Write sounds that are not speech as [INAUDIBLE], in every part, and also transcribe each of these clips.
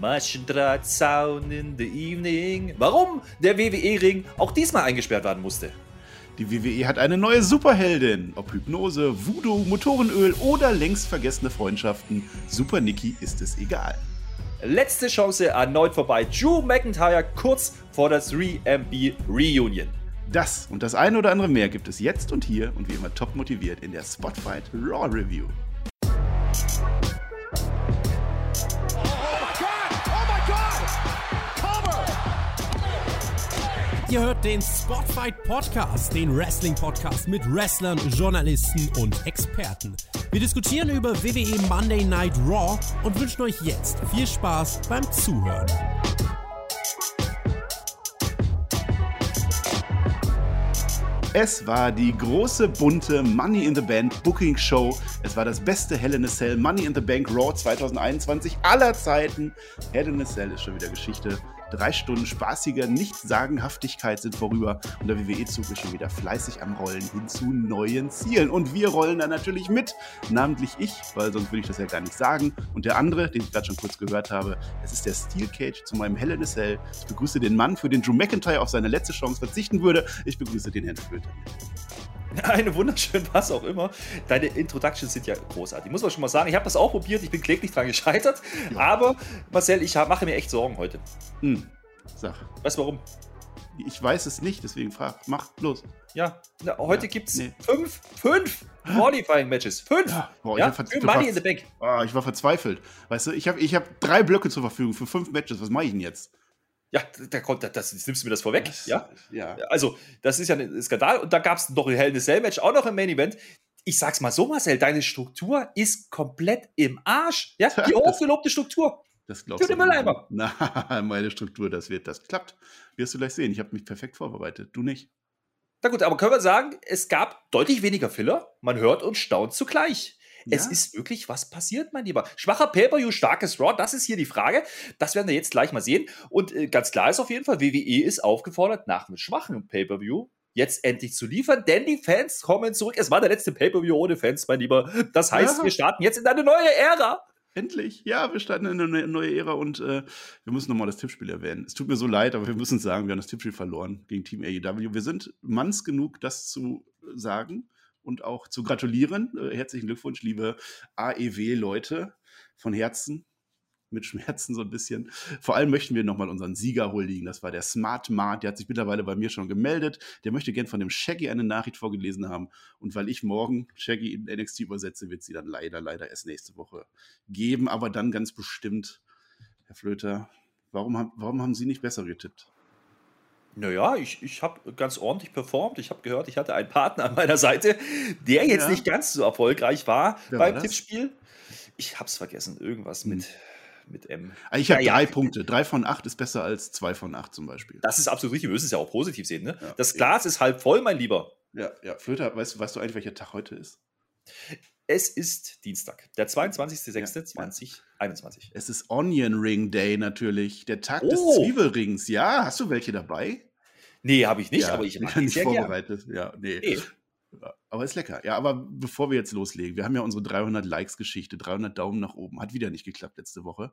Maschendrahtzaun in the evening. Warum der WWE-Ring auch diesmal eingesperrt werden musste. Die WWE hat eine neue Superheldin. Ob Hypnose, Voodoo, Motorenöl oder längst vergessene Freundschaften, Super Nikki ist es egal. Letzte Chance erneut vorbei. Drew McIntyre kurz vor der 3MB Reunion. Das und das eine oder andere mehr gibt es jetzt und hier und wie immer top motiviert in der Spotfight Raw Review. Ihr hört den Spotfight Podcast, den Wrestling Podcast mit Wrestlern, Journalisten und Experten. Wir diskutieren über WWE Monday Night Raw und wünschen euch jetzt viel Spaß beim Zuhören. Es war die große bunte Money in the Bank Booking Show. Es war das beste Hell in a Cell Money in the Bank Raw 2021 aller Zeiten. Hell in a Cell ist schon wieder Geschichte. Drei Stunden spaßiger Nichtsagenhaftigkeit sind vorüber und der WWE-Zug ist schon wieder fleißig am Rollen hin zu neuen Zielen. Und wir rollen da natürlich mit, namentlich ich, weil sonst würde ich das ja gar nicht sagen. Und der andere, den ich gerade schon kurz gehört habe, es ist der Steel Cage zu meinem Hell in a Cell. Ich begrüße den Mann, für den Drew McIntyre auf seine letzte Chance verzichten würde. Ich begrüße den Herrn Flöter. [LAUGHS] Eine wunderschön, was auch immer. Deine Introductions sind ja großartig. Muss man schon mal sagen. Ich habe das auch probiert. Ich bin kläglich dran gescheitert. Ja. Aber Marcel, ich mache mir echt Sorgen heute. Hm. Sag. Weißt du warum? Ich weiß es nicht, deswegen frag. Mach los. Ja, na, heute ja, gibt es nee. fünf, fünf Qualifying-Matches. Fünf. Ja, boah, ja? Für Money in the Bank. Oh, ich war verzweifelt. Weißt du, ich habe ich hab drei Blöcke zur Verfügung für fünf Matches. Was mache ich denn jetzt? Ja, da kommt, das, das nimmst du mir das vorweg. Das, ja? ja. Also, das ist ja ein Skandal. Und da gab es noch ein Hell in a Cell Match, auch noch im Main Event. Ich sag's mal so, Marcel, deine Struktur ist komplett im Arsch. Ja, [LAUGHS] die hochgelobte Struktur. Das glaubst du nicht. Na, [LAUGHS] meine Struktur, das wird, das klappt. Wirst du gleich sehen. Ich habe mich perfekt vorbereitet. Du nicht. Na gut, aber können wir sagen, es gab deutlich weniger Filler. Man hört und staunt zugleich. Ja. Es ist wirklich was passiert, mein Lieber. Schwacher Pay-Per-View, starkes Raw, das ist hier die Frage. Das werden wir jetzt gleich mal sehen. Und äh, ganz klar ist auf jeden Fall, WWE ist aufgefordert, nach einem schwachen Pay-Per-View jetzt endlich zu liefern, denn die Fans kommen zurück. Es war der letzte Pay-Per-View ohne Fans, mein Lieber. Das heißt, ja. wir starten jetzt in eine neue Ära. Endlich, ja, wir starten in eine neue Ära und äh, wir müssen nochmal das Tippspiel erwähnen. Es tut mir so leid, aber wir müssen sagen, wir haben das Tippspiel verloren gegen Team AEW. Wir sind manns genug, das zu sagen und auch zu gratulieren. Äh, herzlichen Glückwunsch, liebe AEW-Leute, von Herzen. Mit Schmerzen so ein bisschen. Vor allem möchten wir nochmal unseren Sieger huldigen. Das war der Smart Mart. Der hat sich mittlerweile bei mir schon gemeldet. Der möchte gern von dem Shaggy eine Nachricht vorgelesen haben. Und weil ich morgen Shaggy in NXT übersetze, wird sie dann leider, leider erst nächste Woche geben. Aber dann ganz bestimmt, Herr Flöter, warum, warum haben Sie nicht besser getippt? Naja, ich, ich habe ganz ordentlich performt. Ich habe gehört, ich hatte einen Partner an meiner Seite, der jetzt ja. nicht ganz so erfolgreich war Wer beim Tippspiel. Ich habe es vergessen, irgendwas hm. mit, mit M. Also ich habe ja, drei ja. Punkte. Drei von acht ist besser als zwei von acht zum Beispiel. Das ist absolut richtig. Wir müssen es ja auch positiv sehen. Ne? das Glas ist halb voll, mein Lieber. Ja, ja. Flöter, weißt, weißt du eigentlich, welcher Tag heute ist? Es ist Dienstag, der 22.06.2021. Ja. Es ist Onion Ring Day natürlich, der Tag oh. des Zwiebelrings. Ja, hast du welche dabei? Nee, habe ich nicht, ja, aber ich [LAUGHS] habe nicht vorbereitet. Gern. Ja, nee. nee. Aber ist lecker. Ja, aber bevor wir jetzt loslegen, wir haben ja unsere 300 Likes-Geschichte, 300 Daumen nach oben. Hat wieder nicht geklappt letzte Woche.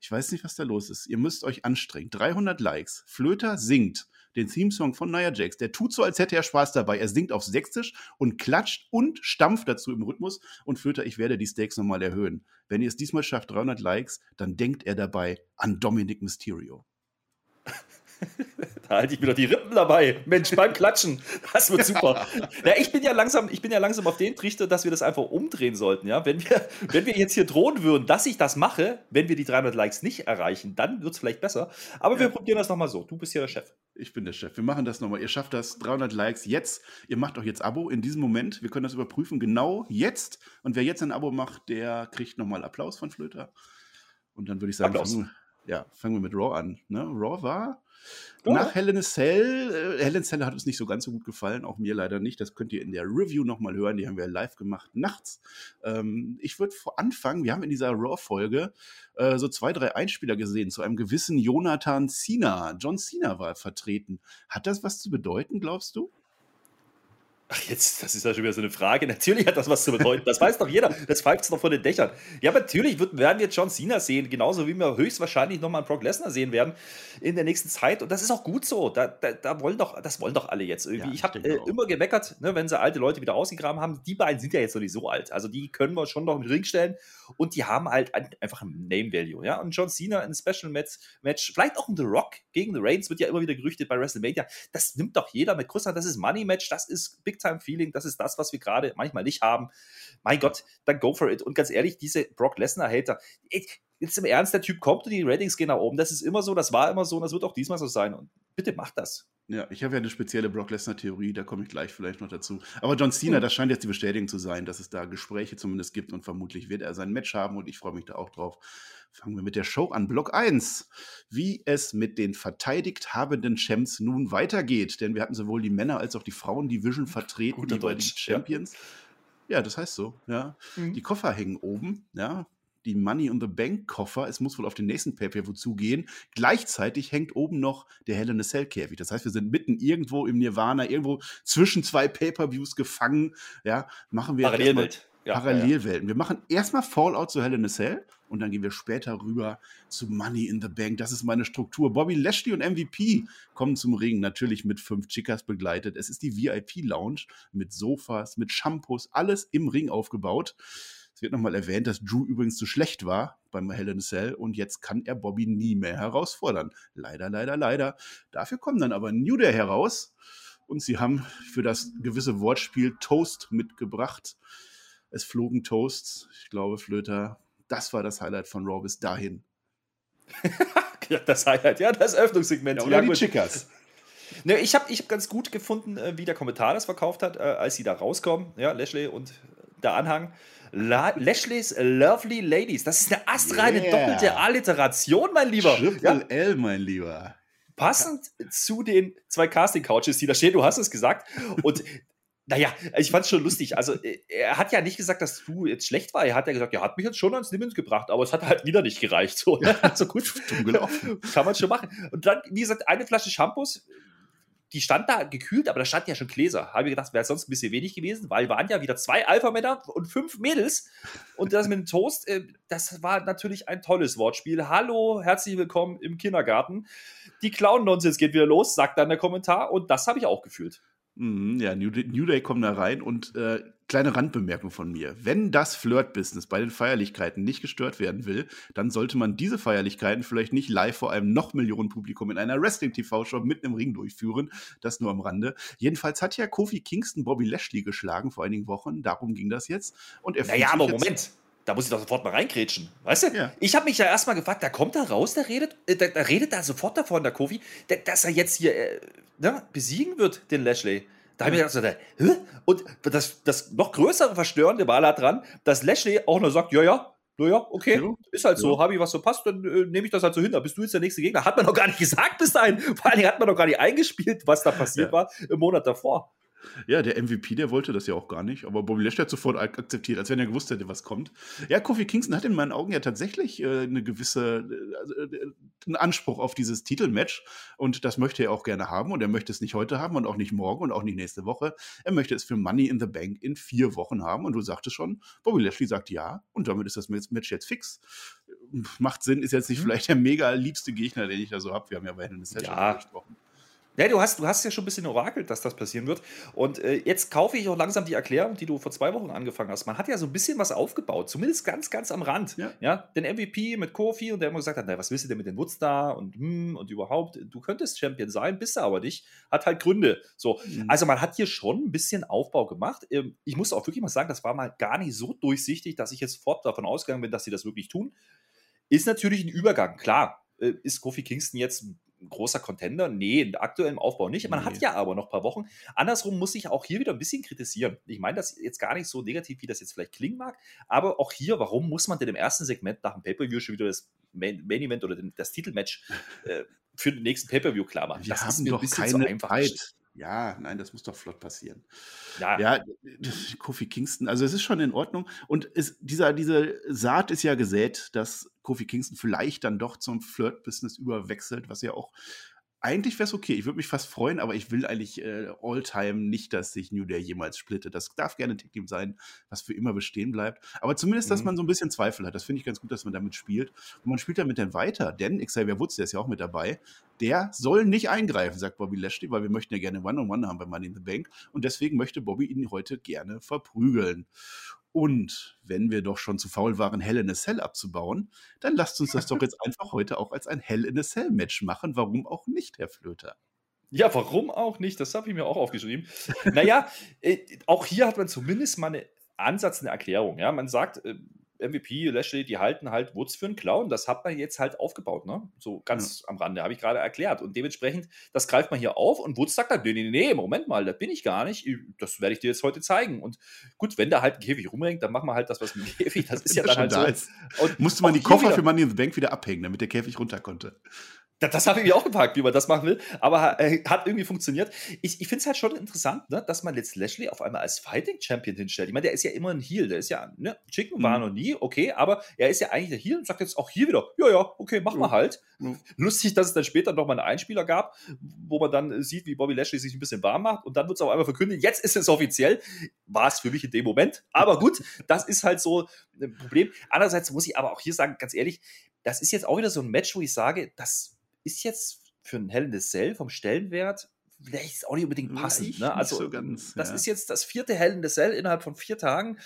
Ich weiß nicht, was da los ist. Ihr müsst euch anstrengen. 300 Likes. Flöter singt den Theme-Song von Nia Jax. Der tut so, als hätte er Spaß dabei. Er singt auf Sächsisch und klatscht und stampft dazu im Rhythmus. Und Flöter, ich werde die Stakes nochmal erhöhen. Wenn ihr es diesmal schafft, 300 Likes, dann denkt er dabei an Dominic Mysterio. [LAUGHS] da halte ich mir doch die Rippen dabei. Mensch, beim Klatschen. Das wird super. [LAUGHS] Ja, ich bin ja langsam, ich bin ja langsam auf den Trichter, dass wir das einfach umdrehen sollten. Ja? Wenn, wir, wenn wir jetzt hier drohen würden, dass ich das mache, wenn wir die 300 Likes nicht erreichen, dann wird es vielleicht besser. Aber ja. wir probieren das nochmal so. Du bist hier der Chef. Ich bin der Chef. Wir machen das nochmal. Ihr schafft das. 300 Likes jetzt. Ihr macht auch jetzt Abo in diesem Moment. Wir können das überprüfen. Genau jetzt. Und wer jetzt ein Abo macht, der kriegt nochmal Applaus von Flöter. Und dann würde ich sagen, fangen wir, ja, fangen wir mit Raw an. Ne? Raw war Oh. Nach a Cell, äh, a Cell hat uns nicht so ganz so gut gefallen, auch mir leider nicht. Das könnt ihr in der Review nochmal hören, die haben wir live gemacht, nachts. Ähm, ich würde vor Anfang, wir haben in dieser Raw-Folge äh, so zwei, drei Einspieler gesehen zu einem gewissen Jonathan Cena. John Cena war vertreten. Hat das was zu bedeuten, glaubst du? Ach, jetzt, das ist ja schon wieder so eine Frage. Natürlich hat das was zu bedeuten. Das weiß doch jeder. Das pfeift es doch von den Dächern. Ja, natürlich werden wir John Cena sehen, genauso wie wir höchstwahrscheinlich nochmal einen Brock Lesnar sehen werden in der nächsten Zeit. Und das ist auch gut so. Da, da, da wollen doch, das wollen doch alle jetzt irgendwie. Ja, ich habe äh, immer gemeckert, ne, wenn sie alte Leute wieder ausgegraben haben. Die beiden sind ja jetzt noch nicht so alt. Also die können wir schon noch im Ring stellen. Und die haben halt ein, einfach ein Name Value. Ja? Und John Cena in Special Match, Match, vielleicht auch ein The Rock gegen The Reigns, wird ja immer wieder gerüchtet bei WrestleMania. Das nimmt doch jeder mit Kuss Das ist Money Match, das ist Big Time Feeling, das ist das, was wir gerade manchmal nicht haben. Mein Gott, dann go for it. Und ganz ehrlich, diese Brock Lesnar-Hater, jetzt im Ernst, der Typ kommt und die Ratings gehen nach oben. Das ist immer so, das war immer so und das wird auch diesmal so sein. Und bitte macht das. Ja, ich habe ja eine spezielle Brock Lesnar-Theorie, da komme ich gleich vielleicht noch dazu. Aber John Cena, hm. das scheint jetzt die Bestätigung zu sein, dass es da Gespräche zumindest gibt und vermutlich wird er sein Match haben und ich freue mich da auch drauf. Fangen wir mit der Show an. Block 1. Wie es mit den verteidigt habenden Champs nun weitergeht. Denn wir hatten sowohl die Männer als auch die Frauen-Division vertreten, Guter die beiden Champions. Ja. ja. das heißt so, ja. Mhm. Die Koffer hängen oben, ja die Money in the Bank Koffer. Es muss wohl auf den nächsten Pay-Per-View zugehen. Gleichzeitig hängt oben noch der Hell in a Cell Käfig. Das heißt, wir sind mitten irgendwo im Nirvana, irgendwo zwischen zwei Pay-Per-Views gefangen. Ja, machen wir Parallelwelt. Ja, Parallelwelten. Ja. Wir machen erstmal Fallout zu Hell in a Cell und dann gehen wir später rüber zu Money in the Bank. Das ist meine Struktur. Bobby Lashley und MVP kommen zum Ring, natürlich mit fünf Chicas begleitet. Es ist die VIP-Lounge mit Sofas, mit Shampoos, alles im Ring aufgebaut. Es wird nochmal erwähnt, dass Drew übrigens zu schlecht war beim Hell in a Cell und jetzt kann er Bobby nie mehr herausfordern. Leider, leider, leider. Dafür kommen dann aber New Day heraus und sie haben für das gewisse Wortspiel Toast mitgebracht. Es flogen Toasts. Ich glaube, Flöter, das war das Highlight von Raw bis dahin. [LAUGHS] ja, das Highlight, ja, das Öffnungssegment. Ja, oder ja, die Chickers. [LAUGHS] Ne, ich habe ich hab ganz gut gefunden, äh, wie der Kommentar das verkauft hat, äh, als sie da rauskommen. Ja, Lashley und der Anhang. La Lashleys Lovely Ladies. Das ist eine astreine yeah. doppelte Alliteration, mein Lieber. Triple ja? L, mein Lieber. Passend ja. zu den zwei Casting-Couches, die da stehen, du hast es gesagt. Und naja, ich fand es schon lustig. Also, er hat ja nicht gesagt, dass du jetzt schlecht war. Er hat ja gesagt, er hat mich jetzt schon ans Limit gebracht, aber es hat halt wieder nicht gereicht. So, ne? also [LAUGHS] gut, kann man schon machen. Und dann, wie gesagt, eine Flasche Shampoos die stand da gekühlt, aber da stand ja schon Gläser. Habe ich gedacht, wäre sonst ein bisschen wenig gewesen, weil waren ja wieder zwei Alpha-Männer und fünf Mädels. Und das mit dem Toast, äh, das war natürlich ein tolles Wortspiel. Hallo, herzlich willkommen im Kindergarten. Die Clown-Nonsens geht wieder los, sagt dann der Kommentar. Und das habe ich auch gefühlt. Mhm, ja, New Day, New Day kommt da rein und äh, kleine Randbemerkung von mir. Wenn das Flirt-Business bei den Feierlichkeiten nicht gestört werden will, dann sollte man diese Feierlichkeiten vielleicht nicht live vor einem noch Millionen Publikum in einer Wrestling-TV-Show mitten im Ring durchführen. Das nur am Rande. Jedenfalls hat ja Kofi Kingston Bobby Lashley geschlagen vor einigen Wochen. Darum ging das jetzt. Und er naja, aber Moment da muss ich doch sofort mal reingrätschen. Weißt du? Ja. Ich habe mich ja erstmal gefragt, da kommt er raus, der redet, äh, der, der, redet da sofort davon, der Kofi, der, dass er jetzt hier äh, ne, besiegen wird, den Lashley. Da habe ich gedacht, so, Hä? und das, das noch größere Verstörende war da dran, dass Lashley auch nur sagt, ja, ja, naja, okay, ja, ist halt so, ja. habe ich was so passt, dann äh, nehme ich das halt so hin. Da bist du jetzt der nächste Gegner. Hat man noch gar nicht [LAUGHS] gesagt bis dahin. Vor allem hat man noch gar nicht eingespielt, was da passiert ja. war im Monat davor. Ja, der MVP, der wollte das ja auch gar nicht, aber Bobby Lashley hat sofort akzeptiert, als wenn er gewusst hätte, was kommt. Ja, Kofi Kingston hat in meinen Augen ja tatsächlich äh, eine gewisse, äh, äh, einen Anspruch auf dieses Titelmatch und das möchte er auch gerne haben und er möchte es nicht heute haben und auch nicht morgen und auch nicht nächste Woche. Er möchte es für Money in the Bank in vier Wochen haben und du sagtest schon, Bobby Lashley sagt ja und damit ist das Match jetzt fix. Macht Sinn, ist jetzt nicht mhm. vielleicht der mega liebste Gegner, den ich da so habe. Wir haben ja bei in ja. Ja, du hast, du hast ja schon ein bisschen orakelt, dass das passieren wird. Und äh, jetzt kaufe ich auch langsam die Erklärung, die du vor zwei Wochen angefangen hast. Man hat ja so ein bisschen was aufgebaut, zumindest ganz, ganz am Rand. Ja. ja den MVP mit Kofi und der immer gesagt hat, na, was willst du denn mit den Woods da und hm, und überhaupt, du könntest Champion sein, bist du aber nicht. Hat halt Gründe. So, mhm. also man hat hier schon ein bisschen Aufbau gemacht. Ähm, ich muss auch wirklich mal sagen, das war mal gar nicht so durchsichtig, dass ich jetzt sofort davon ausgegangen bin, dass sie das wirklich tun. Ist natürlich ein Übergang, klar. Äh, ist Kofi Kingston jetzt ein großer Contender? Nee, in aktuellem Aufbau nicht. Man nee. hat ja aber noch ein paar Wochen. Andersrum muss ich auch hier wieder ein bisschen kritisieren. Ich meine das jetzt gar nicht so negativ, wie das jetzt vielleicht klingen mag, aber auch hier, warum muss man denn im ersten Segment nach dem Pay-Per-View schon wieder das Main, Main Event oder das Titelmatch äh, für den nächsten Pay-Per-View klar machen? Wir das haben ist mir doch ein bisschen keine zu einfach. Zeit. Ja, nein, das muss doch flott passieren. Ja. ja, Kofi Kingston, also es ist schon in Ordnung. Und es, dieser, diese Saat ist ja gesät, dass Kofi Kingston vielleicht dann doch zum Flirt-Business überwechselt, was ja auch eigentlich wäre es okay. Ich würde mich fast freuen, aber ich will eigentlich äh, all-time nicht, dass sich New Day jemals splittet. Das darf gerne ein Tech-Team sein, was für immer bestehen bleibt. Aber zumindest, dass mhm. man so ein bisschen Zweifel hat. Das finde ich ganz gut, dass man damit spielt. Und man spielt damit dann weiter, denn Xavier Woods, der ist ja auch mit dabei, der soll nicht eingreifen, sagt Bobby Lashley, weil wir möchten ja gerne One-on-One -on -One haben bei Money in the Bank. Und deswegen möchte Bobby ihn heute gerne verprügeln. Und wenn wir doch schon zu faul waren, Hell in a Cell abzubauen, dann lasst uns das doch jetzt [LAUGHS] einfach heute auch als ein Hell in a Cell Match machen. Warum auch nicht, Herr Flöter? Ja, warum auch nicht? Das habe ich mir auch aufgeschrieben. naja, äh, auch hier hat man zumindest mal einen Ansatz, eine Erklärung. Ja, man sagt, äh, MVP, Lashley, die halten halt Woods für einen Clown. Das hat man jetzt halt aufgebaut, ne? So ganz ja. am Rande, habe ich gerade erklärt. Und dementsprechend, das greift man hier auf und Woods sagt dann, nee, nee, nee, Moment mal, das bin ich gar nicht. Das werde ich dir jetzt heute zeigen. Und gut, wenn da halt ein Käfig rumhängt, dann machen wir halt das, was mit dem Käfig, das [LAUGHS] ist ja dann halt da so. Und Musste man die Koffer wieder, für Money in the Bank wieder abhängen, damit der Käfig runter konnte. Das, habe ich mir auch gefragt, wie man das machen will, aber äh, hat irgendwie funktioniert. Ich, ich finde es halt schon interessant, ne, dass man jetzt Lashley auf einmal als Fighting Champion hinstellt. Ich meine, der ist ja immer ein Heel, der ist ja, ne, Chicken mhm. war noch nie, okay, aber er ist ja eigentlich der Heel und sagt jetzt auch hier wieder, ja, ja, okay, mach mhm. mal halt. Mhm. Lustig, dass es dann später noch mal einen Einspieler gab, wo man dann sieht, wie Bobby Lashley sich ein bisschen warm macht und dann wird es auf einmal verkündet, jetzt ist es offiziell. War es für mich in dem Moment, aber gut, das ist halt so ein Problem. Andererseits muss ich aber auch hier sagen, ganz ehrlich, das ist jetzt auch wieder so ein Match, wo ich sage, das ist jetzt für ein Hell in the Cell vom Stellenwert vielleicht auch nicht unbedingt passend. Ne? Also, so ganz, das ja. ist jetzt das vierte Hell in the Cell innerhalb von vier Tagen.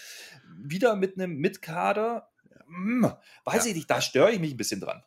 Wieder mit einem Mitkader. Hm, weiß ja. ich nicht, da störe ich mich ein bisschen dran.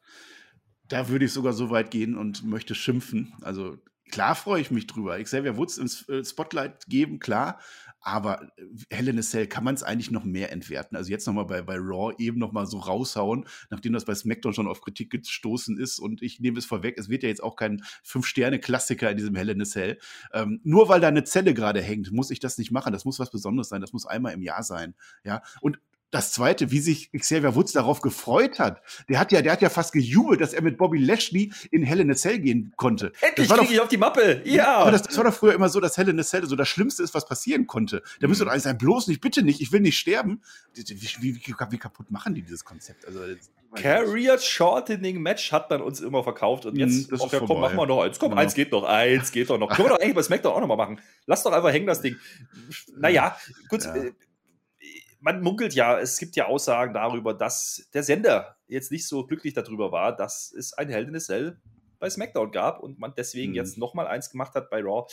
Da würde ich sogar so weit gehen und möchte schimpfen. Also klar freue ich mich drüber. Xavier Woods ins äh, Spotlight geben, klar. Aber äh, Hell in a Cell kann man es eigentlich noch mehr entwerten. Also jetzt nochmal bei, bei Raw eben nochmal so raushauen, nachdem das bei SmackDown schon auf Kritik gestoßen ist. Und ich nehme es vorweg, es wird ja jetzt auch kein Fünf-Sterne-Klassiker in diesem Hell in a Cell. Ähm, nur weil da eine Zelle gerade hängt, muss ich das nicht machen. Das muss was Besonderes sein. Das muss einmal im Jahr sein. Ja. Und das zweite, wie sich Xavier Woods darauf gefreut hat. Der hat ja, der hat ja fast gejubelt, dass er mit Bobby Lashley in Hell in a Cell gehen konnte. Endlich kriege ich auf die Mappe. Ja. Aber das, das, war doch früher immer so, dass Hell in a Cell so das Schlimmste ist, was passieren konnte. Da müsste mhm. doch eigentlich sein, bloß nicht, bitte nicht, ich will nicht sterben. Wie, wie, wie, kaputt machen die dieses Konzept? Also, Career Shortening Match hat man uns immer verkauft und jetzt, mm, okay, komm, machen wir noch eins. Komm, ja. eins geht noch, eins geht doch noch. Können wir doch eigentlich bei SmackDown auch noch mal machen. Lass doch einfach hängen, das Ding. Naja, gut, ja. Äh, man munkelt ja, es gibt ja Aussagen darüber, dass der Sender jetzt nicht so glücklich darüber war, dass es ein Hell in a Cell bei SmackDown gab und man deswegen mhm. jetzt nochmal eins gemacht hat bei Raw.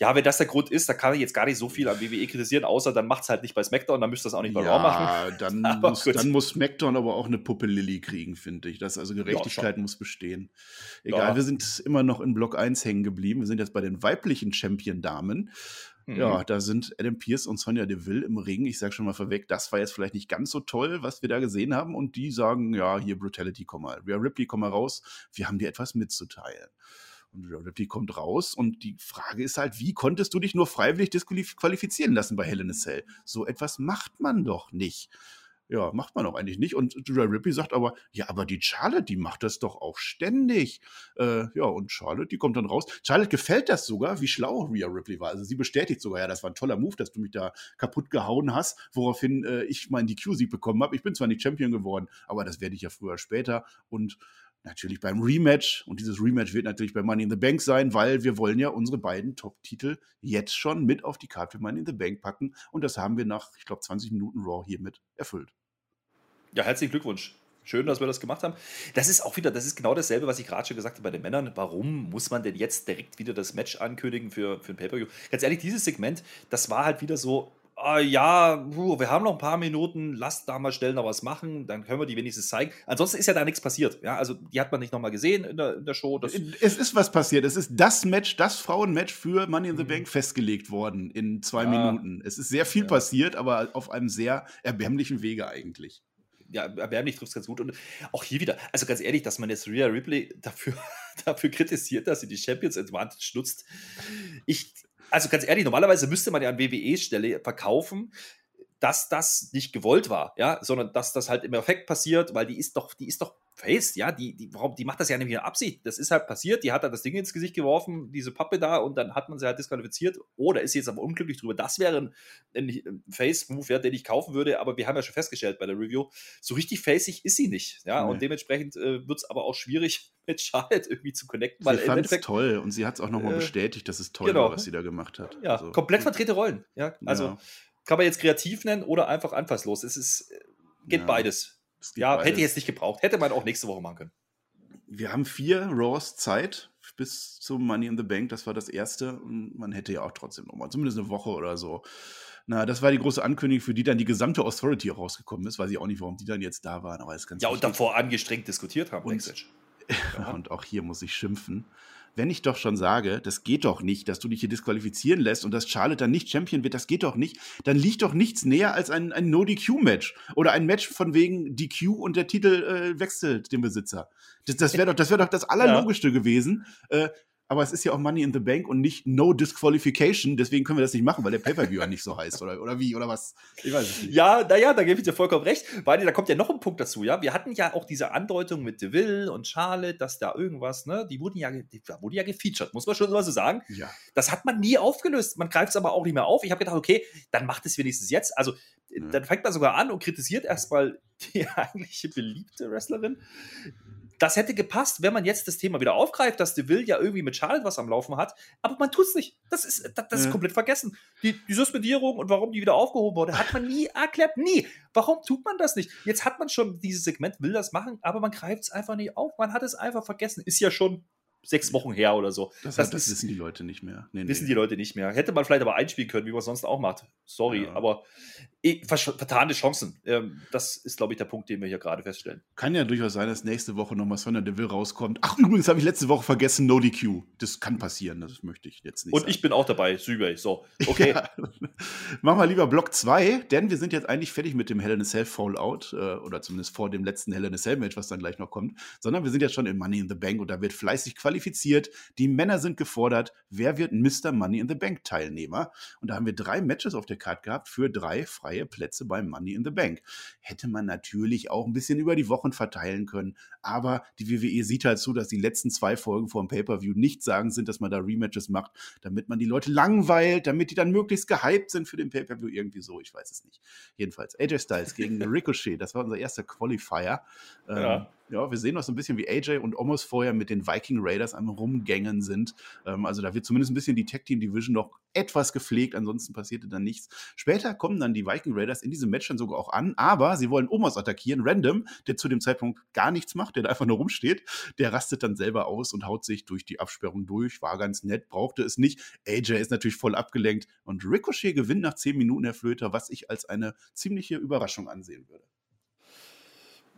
Ja, wenn das der Grund ist, da kann ich jetzt gar nicht so viel an WWE kritisieren, außer dann macht es halt nicht bei SmackDown, dann müsste das auch nicht bei ja, Raw machen. Dann [LAUGHS] muss, dann muss SmackDown aber auch eine Puppe Lilly kriegen, finde ich. Das, also Gerechtigkeit ja, muss bestehen. Egal, ja. wir sind immer noch in Block 1 hängen geblieben. Wir sind jetzt bei den weiblichen Champion-Damen. Mhm. Ja, da sind Adam Pierce und Sonja Deville im Ring. Ich sage schon mal vorweg, das war jetzt vielleicht nicht ganz so toll, was wir da gesehen haben. Und die sagen, ja, hier Brutality, komm mal. Rhea Ripley, komm mal raus. Wir haben dir etwas mitzuteilen. Und Rhea Ripley kommt raus und die Frage ist halt, wie konntest du dich nur freiwillig disqualifizieren lassen bei Hell in a Cell? So etwas macht man doch nicht. Ja, macht man auch eigentlich nicht. Und Rhea Ripley sagt aber, ja, aber die Charlotte, die macht das doch auch ständig. Äh, ja, und Charlotte, die kommt dann raus. Charlotte gefällt das sogar, wie schlau Rhea Ripley war. Also sie bestätigt sogar, ja, das war ein toller Move, dass du mich da kaputt gehauen hast, woraufhin äh, ich meinen DQ-Sieg bekommen habe. Ich bin zwar nicht Champion geworden, aber das werde ich ja früher später. Und natürlich beim Rematch. Und dieses Rematch wird natürlich bei Money in the Bank sein, weil wir wollen ja unsere beiden Top-Titel jetzt schon mit auf die Karte für Money in the Bank packen. Und das haben wir nach, ich glaube, 20 Minuten Raw hiermit erfüllt. Ja, herzlichen Glückwunsch. Schön, dass wir das gemacht haben. Das ist auch wieder, das ist genau dasselbe, was ich gerade schon gesagt habe bei den Männern. Warum muss man denn jetzt direkt wieder das Match ankündigen für, für ein Pay-Per-View? Ganz ehrlich, dieses Segment, das war halt wieder so, ah, ja, wir haben noch ein paar Minuten, lasst da mal schnell noch was machen, dann können wir die wenigstens zeigen. Ansonsten ist ja da nichts passiert. Ja, also die hat man nicht nochmal gesehen in der, in der Show. Das es ist was passiert. Es ist das Match, das Frauenmatch für Money in the mhm. Bank festgelegt worden in zwei ja. Minuten. Es ist sehr viel ja. passiert, aber auf einem sehr erbärmlichen Wege eigentlich ja, erbärmlich trifft es ganz gut. Und auch hier wieder, also ganz ehrlich, dass man jetzt Rhea Ripley dafür, [LAUGHS] dafür kritisiert, dass sie die Champions Advantage nutzt. Ich, also ganz ehrlich, normalerweise müsste man ja an WWE-Stelle verkaufen, dass das nicht gewollt war, ja, sondern dass das halt im Effekt passiert, weil die ist doch, die ist doch face, ja, die, die, warum, die macht das ja nicht mit Absicht. Das ist halt passiert, die hat dann das Ding ins Gesicht geworfen, diese Pappe da, und dann hat man sie halt disqualifiziert. Oh, da ist sie jetzt aber unglücklich drüber. Das wäre ein, ein Face-Move, ja, den ich kaufen würde, aber wir haben ja schon festgestellt bei der Review, so richtig facig ist sie nicht, ja, nee. und dementsprechend äh, wird es aber auch schwierig, [LAUGHS] mit Charlotte irgendwie zu connecten. Weil sie fand es toll und sie hat es auch nochmal äh, bestätigt, dass es toll genau. war, was sie da gemacht hat. Ja, also, komplett verdrehte Rollen, ja, also ja kann man jetzt kreativ nennen oder einfach anfasslos. Es ist, äh, geht ja, beides. Geht ja, beides. hätte ich jetzt nicht gebraucht. Hätte man auch nächste Woche machen können. Wir haben vier Raws Zeit bis zum Money in the Bank. Das war das erste. Und man hätte ja auch trotzdem nochmal, zumindest eine Woche oder so. Na, das war die große Ankündigung, für die dann die gesamte Authority rausgekommen ist. Weiß ich auch nicht, warum die dann jetzt da waren, aber ist ganz Ja, wichtig. und davor angestrengt diskutiert haben. Und, ja. [LAUGHS] und auch hier muss ich schimpfen wenn ich doch schon sage, das geht doch nicht, dass du dich hier disqualifizieren lässt und dass Charlotte dann nicht Champion wird, das geht doch nicht, dann liegt doch nichts näher als ein, ein No-DQ-Match oder ein Match von wegen DQ und der Titel äh, wechselt den Besitzer. Das, das wäre doch, das wär doch das Allerlogischste ja. gewesen. Äh, aber es ist ja auch Money in the Bank und nicht No Disqualification. Deswegen können wir das nicht machen, weil der Pay-Per-View ja nicht so heißt. Oder, oder wie? Oder was? Ich weiß es nicht. Ja, naja, da gebe ich dir vollkommen recht. Weil da kommt ja noch ein Punkt dazu. Ja, Wir hatten ja auch diese Andeutung mit DeVille und Charlotte, dass da irgendwas, ne, die wurden ja, die wurden ja gefeatured, muss man schon so sagen. Ja. Das hat man nie aufgelöst. Man greift es aber auch nicht mehr auf. Ich habe gedacht, okay, dann macht es wenigstens jetzt. Also, ja. dann fängt man sogar an und kritisiert erstmal die [LAUGHS] eigentliche beliebte Wrestlerin das hätte gepasst, wenn man jetzt das Thema wieder aufgreift, dass Deville ja irgendwie mit Charlotte was am Laufen hat, aber man tut es nicht. Das ist, das, das ist komplett vergessen. Die, die Suspendierung und warum die wieder aufgehoben wurde, hat man nie erklärt. Nie. Warum tut man das nicht? Jetzt hat man schon dieses Segment, will das machen, aber man greift es einfach nicht auf. Man hat es einfach vergessen. Ist ja schon sechs Wochen her oder so. Das, das, das wissen die Leute nicht mehr. Nee, wissen nee. die Leute nicht mehr. Hätte man vielleicht aber einspielen können, wie man es sonst auch macht. Sorry, ja. aber vertane Chancen. Ähm, das ist, glaube ich, der Punkt, den wir hier gerade feststellen. Kann ja durchaus sein, dass nächste Woche nochmal Sonja Deville rauskommt. Ach, übrigens habe ich letzte Woche vergessen, No DQ. Das kann passieren, das möchte ich jetzt nicht. Und sagen. ich bin auch dabei, Sübey. So, [LAUGHS] okay. ja. Machen wir lieber Block 2, denn wir sind jetzt eigentlich fertig mit dem Hell in a Cell Fallout, äh, oder zumindest vor dem letzten Hell in a Cell Match, was dann gleich noch kommt, sondern wir sind jetzt schon in Money in the Bank und da wird fleißig qualifiziert. Die Männer sind gefordert. Wer wird Mr. Money in the Bank Teilnehmer? Und da haben wir drei Matches auf der Card gehabt für drei freie Plätze beim Money in the Bank. Hätte man natürlich auch ein bisschen über die Wochen verteilen können, aber die WWE sieht halt zu, dass die letzten zwei Folgen vor dem Pay-Per-View nicht sagen sind, dass man da Rematches macht, damit man die Leute langweilt, damit die dann möglichst gehypt sind für den Pay-Per-View, irgendwie so, ich weiß es nicht. Jedenfalls, AJ Styles gegen [LAUGHS] Ricochet, das war unser erster Qualifier. Ja. Ähm, ja, wir sehen noch so ein bisschen wie AJ und Omos vorher mit den Viking Raiders am Rumgängen sind. Ähm, also da wird zumindest ein bisschen die Tag Team Division noch etwas gepflegt, ansonsten passierte dann nichts. Später kommen dann die Viking Raiders in diesem Match dann sogar auch an, aber sie wollen Omos attackieren. Random, der zu dem Zeitpunkt gar nichts macht, der da einfach nur rumsteht, der rastet dann selber aus und haut sich durch die Absperrung durch. War ganz nett, brauchte es nicht. AJ ist natürlich voll abgelenkt und Ricochet gewinnt nach 10 Minuten, Herr Flöter, was ich als eine ziemliche Überraschung ansehen würde.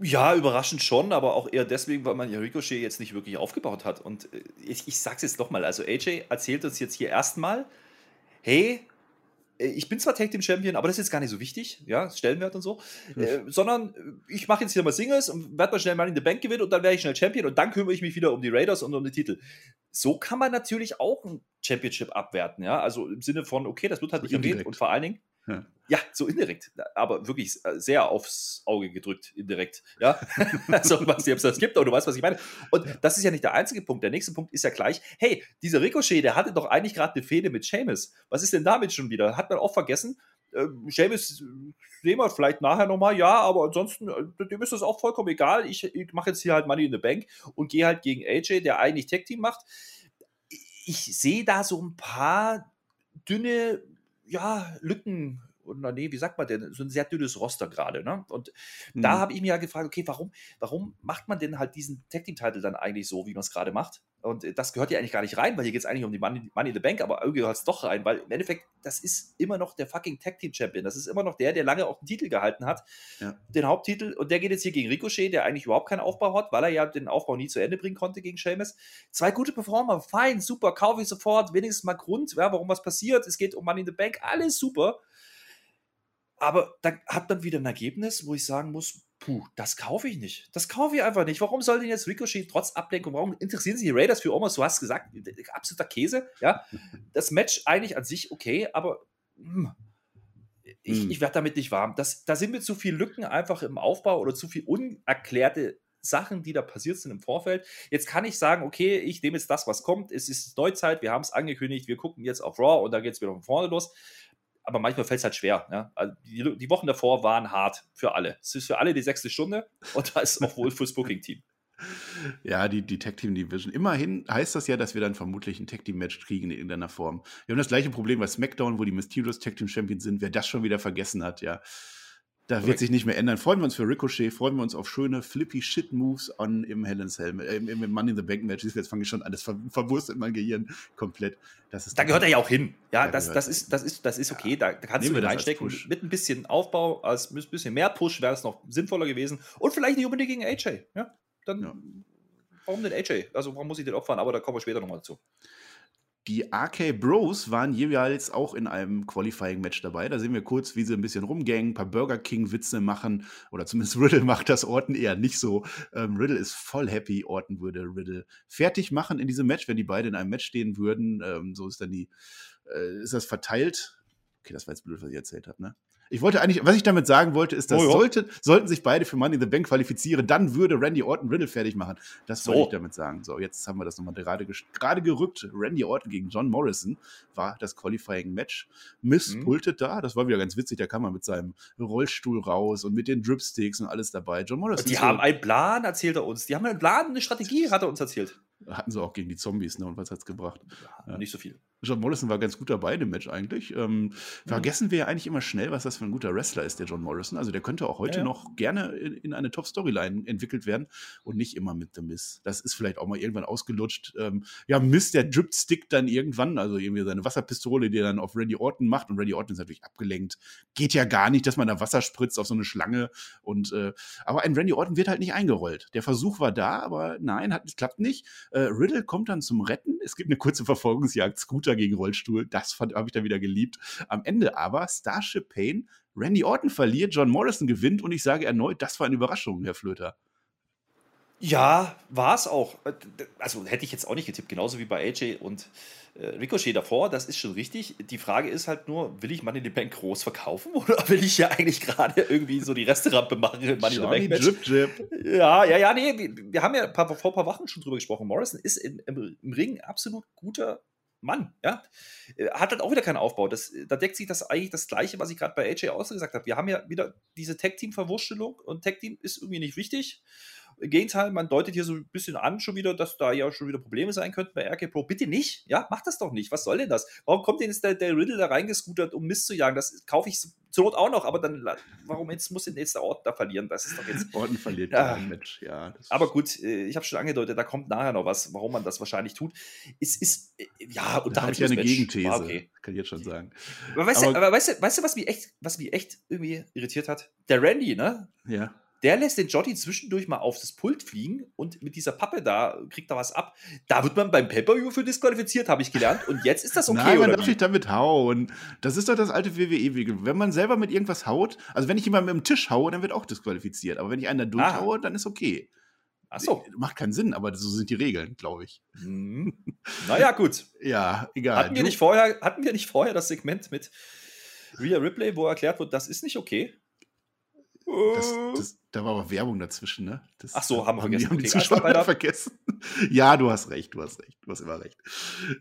Ja, überraschend schon, aber auch eher deswegen, weil man ja Ricochet jetzt nicht wirklich aufgebaut hat. Und äh, ich, ich sag's jetzt nochmal, also AJ erzählt uns jetzt hier erstmal, hey, äh, ich bin zwar Tag Team Champion, aber das ist jetzt gar nicht so wichtig, ja, Stellenwert und so, hm. äh, sondern äh, ich mache jetzt hier mal Singles und werde mal schnell mal in the Bank gewinnen und dann werde ich schnell Champion und dann kümmere ich mich wieder um die Raiders und um den Titel. So kann man natürlich auch ein Championship abwerten, ja, also im Sinne von, okay, das wird halt nicht erwähnt und vor allen Dingen, ja. ja. so indirekt, aber wirklich äh, sehr aufs Auge gedrückt, indirekt. Ja, [LAUGHS] also was es gibt, aber du weißt, was ich meine. Und das ist ja nicht der einzige Punkt. Der nächste Punkt ist ja gleich, hey, dieser Ricochet, der hatte doch eigentlich gerade eine Fehde mit Seamus. Was ist denn damit schon wieder? Hat man auch vergessen? Ähm, Seamus sehen wir vielleicht nachher nochmal, ja, aber ansonsten, äh, dem ist das auch vollkommen egal. Ich, ich mache jetzt hier halt Money in the Bank und gehe halt gegen AJ, der eigentlich Tech Team macht. Ich sehe da so ein paar dünne ja, Lücken oder nee, wie sagt man denn, so ein sehr dünnes Roster gerade. Ne? Und mhm. da habe ich mir ja gefragt, okay, warum, warum macht man denn halt diesen Tag Team Title dann eigentlich so, wie man es gerade macht? Und äh, das gehört ja eigentlich gar nicht rein, weil hier geht es eigentlich um die Money, Money in the Bank, aber irgendwie gehört es doch rein, weil im Endeffekt, das ist immer noch der fucking Tag Team Champion. Das ist immer noch der, der lange auch den Titel gehalten hat, ja. den Haupttitel. Und der geht jetzt hier gegen Ricochet, der eigentlich überhaupt keinen Aufbau hat, weil er ja den Aufbau nie zu Ende bringen konnte gegen Sheamus. Zwei gute Performer, fein, super, kaufe ich sofort, wenigstens mal Grund, ja, warum was passiert. Es geht um Money in the Bank, alles super. Aber da hat man wieder ein Ergebnis, wo ich sagen muss, puh, das kaufe ich nicht. Das kaufe ich einfach nicht. Warum soll denn jetzt Ricochet trotz Ablenkung, warum interessieren sich die Raiders für Omos? Du hast gesagt, absoluter Käse. Ja, [LAUGHS] das Match eigentlich an sich okay, aber hm, ich, hm. ich werde damit nicht warm. Das, da sind mir zu viele Lücken einfach im Aufbau oder zu viel unerklärte Sachen, die da passiert sind im Vorfeld. Jetzt kann ich sagen, okay, ich nehme jetzt das, was kommt. Es ist Neuzeit, wir haben es angekündigt, wir gucken jetzt auf Raw und da geht es wieder von vorne los. Aber manchmal fällt es halt schwer. Ja? Also die, die, Wochen davor waren hart für alle. Es ist für alle die sechste Stunde und da ist auch wohl fürs Booking-Team. [LAUGHS] Ja, die, die Tag Team Division. Immerhin heißt das ja, dass wir dann vermutlich ein Tag Team Match kriegen in irgendeiner Form. Wir haben das gleiche Problem bei SmackDown, wo die Mysterios Tag Team Champions sind. Wer das schon wieder vergessen hat, ja. Da wird sich nicht mehr ändern. Freuen wir uns für Ricochet, freuen wir uns auf schöne flippy Shit Moves on im Hell in Cell, äh, im, im Money in the Bank Match. Jetzt fange ich schon an, das ver verwurstet mein Gehirn komplett. Das ist da gehört er ja auch hin. Ja, das, das, ist, das, ist, das ist okay. Ja. Da, kannst Nehmen du reinstecken. Mit ein bisschen Aufbau, als ein bisschen mehr Push wäre es noch sinnvoller gewesen. Und vielleicht nicht unbedingt gegen AJ. Ja, dann ja. warum denn AJ? Also warum muss ich den opfern? Aber da kommen wir später nochmal dazu. Die RK Bros waren jeweils auch in einem Qualifying-Match dabei. Da sehen wir kurz, wie sie ein bisschen rumgängen, ein paar Burger King-Witze machen. Oder zumindest [LAUGHS] Riddle macht das Orton eher nicht so. Ähm, Riddle ist voll happy. Orton würde Riddle fertig machen in diesem Match, wenn die beide in einem Match stehen würden. Ähm, so ist dann die, äh, ist das verteilt. Okay, das war jetzt blöd, was ich erzählt habe, ne? Ich wollte eigentlich, was ich damit sagen wollte, ist, dass oh, sollte, sollten sich beide für Money in the Bank qualifizieren, dann würde Randy Orton Riddle fertig machen. Das so. wollte ich damit sagen. So, jetzt haben wir das nochmal gerade, gerade gerückt. Randy Orton gegen John Morrison war das Qualifying Match. Miss mhm. pultet da, das war wieder ganz witzig, da kam er mit seinem Rollstuhl raus und mit den Dripsticks und alles dabei. John Morrison. Die so, haben einen Plan, erzählt er uns. Die haben einen Plan, eine Strategie, hat er uns erzählt. Hatten sie auch gegen die Zombies, ne? Und was hat's gebracht? Ja, Nicht so viel. John Morrison war ganz gut dabei im Match eigentlich. Ähm, mhm. Vergessen wir ja eigentlich immer schnell, was das für ein guter Wrestler ist, der John Morrison. Also der könnte auch heute ja, ja. noch gerne in, in eine Top-Storyline entwickelt werden und nicht immer mit The Miss. Das ist vielleicht auch mal irgendwann ausgelutscht. Ähm, ja, Miss, der drippt Stick dann irgendwann, also irgendwie seine Wasserpistole, die er dann auf Randy Orton macht und Randy Orton ist natürlich abgelenkt. Geht ja gar nicht, dass man da Wasser spritzt auf so eine Schlange. Und äh, aber ein Randy Orton wird halt nicht eingerollt. Der Versuch war da, aber nein, hat, klappt nicht. Äh, Riddle kommt dann zum Retten. Es gibt eine kurze Verfolgungsjagd, Scooter gegen Rollstuhl. Das habe ich dann wieder geliebt. Am Ende aber Starship Payne, Randy Orton verliert, John Morrison gewinnt und ich sage erneut, das war eine Überraschung, Herr Flöter. Ja, war es auch. Also hätte ich jetzt auch nicht getippt, genauso wie bei AJ und äh, Ricochet davor, das ist schon richtig. Die Frage ist halt nur, will ich Money in the Bank groß verkaufen [LAUGHS] oder will ich ja eigentlich gerade irgendwie so die Resterampe machen in Money Johnny in the Bank Drip, Drip. Ja, ja, ja, nee, wir, wir haben ja paar, vor ein paar Wochen schon drüber gesprochen. Morrison ist im, im Ring absolut guter Mann, ja. Äh, hat halt auch wieder keinen Aufbau. Das, da deckt sich das eigentlich das Gleiche, was ich gerade bei AJ ausgesagt habe. Wir haben ja wieder diese Tag-Team-Verwurstelung und Tag-Team ist irgendwie nicht wichtig. Im Gegenteil, man deutet hier so ein bisschen an, schon wieder, dass da ja schon wieder Probleme sein könnten bei RK Pro. Bitte nicht, ja, mach das doch nicht. Was soll denn das? Warum kommt denn jetzt der, der Riddle da reingescootert, um Mist zu jagen? Das kaufe ich zur Not auch noch, aber dann, warum jetzt muss jetzt der Ort da verlieren? Das ist doch jetzt. [LAUGHS] Orten verliert ja ein Match, ja. Aber gut, äh, ich habe schon angedeutet, da kommt nachher noch was, warum man das wahrscheinlich tut. Es ist, äh, ja, und da habe ich ja eine Gegenthese, okay. kann ich jetzt schon sagen. Aber weißt, aber, du, aber weißt, du, weißt du, was mich echt, was mich echt irgendwie irritiert hat? Der Randy, ne? Ja der lässt den Johnny zwischendurch mal auf das Pult fliegen und mit dieser Pappe da kriegt er was ab. Da wird man beim Pay-Per-View für disqualifiziert, habe ich gelernt. Und jetzt ist das [LAUGHS] okay. Nein, man darf nicht damit hauen. Das ist doch das alte WWE-Wege. Wenn man selber mit irgendwas haut, also wenn ich jemanden mit dem Tisch haue, dann wird auch disqualifiziert. Aber wenn ich einen da durchhaue, dann ist okay. Ach so. Macht keinen Sinn, aber so sind die Regeln, glaube ich. Mhm. [LAUGHS] Naja, gut. ja, egal. Hatten wir, nicht vorher, hatten wir nicht vorher das Segment mit Rhea Ripley, wo erklärt wird, das ist nicht okay? Das, das, da war aber Werbung dazwischen, ne? Das, Ach so, haben wir vergessen. Haben die okay, Zuschauer vergessen. [LAUGHS] ja, du hast recht, du hast recht, du hast immer recht.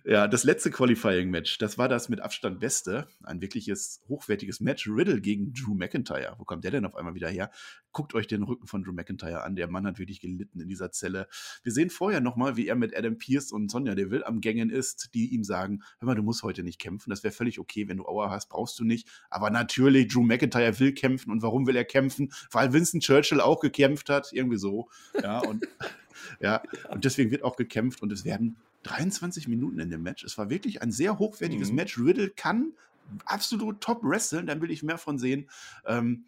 Ja, das letzte Qualifying-Match, das war das mit Abstand beste. Ein wirkliches, hochwertiges Match. Riddle gegen Drew McIntyre. Wo kommt der denn auf einmal wieder her? Guckt euch den Rücken von Drew McIntyre an. Der Mann hat wirklich gelitten in dieser Zelle. Wir sehen vorher nochmal, wie er mit Adam Pierce und Sonja Deville am Gängen ist, die ihm sagen, hör mal, du musst heute nicht kämpfen. Das wäre völlig okay, wenn du Auer hast, brauchst du nicht. Aber natürlich, Drew McIntyre will kämpfen. Und warum will er kämpfen? Weil Winston Churchill auch gekämpft hat, irgendwie so. Ja, und, [LAUGHS] ja, und deswegen wird auch gekämpft und es werden 23 Minuten in dem Match. Es war wirklich ein sehr hochwertiges mhm. Match. Riddle kann absolut top wresteln, da will ich mehr von sehen. Ähm,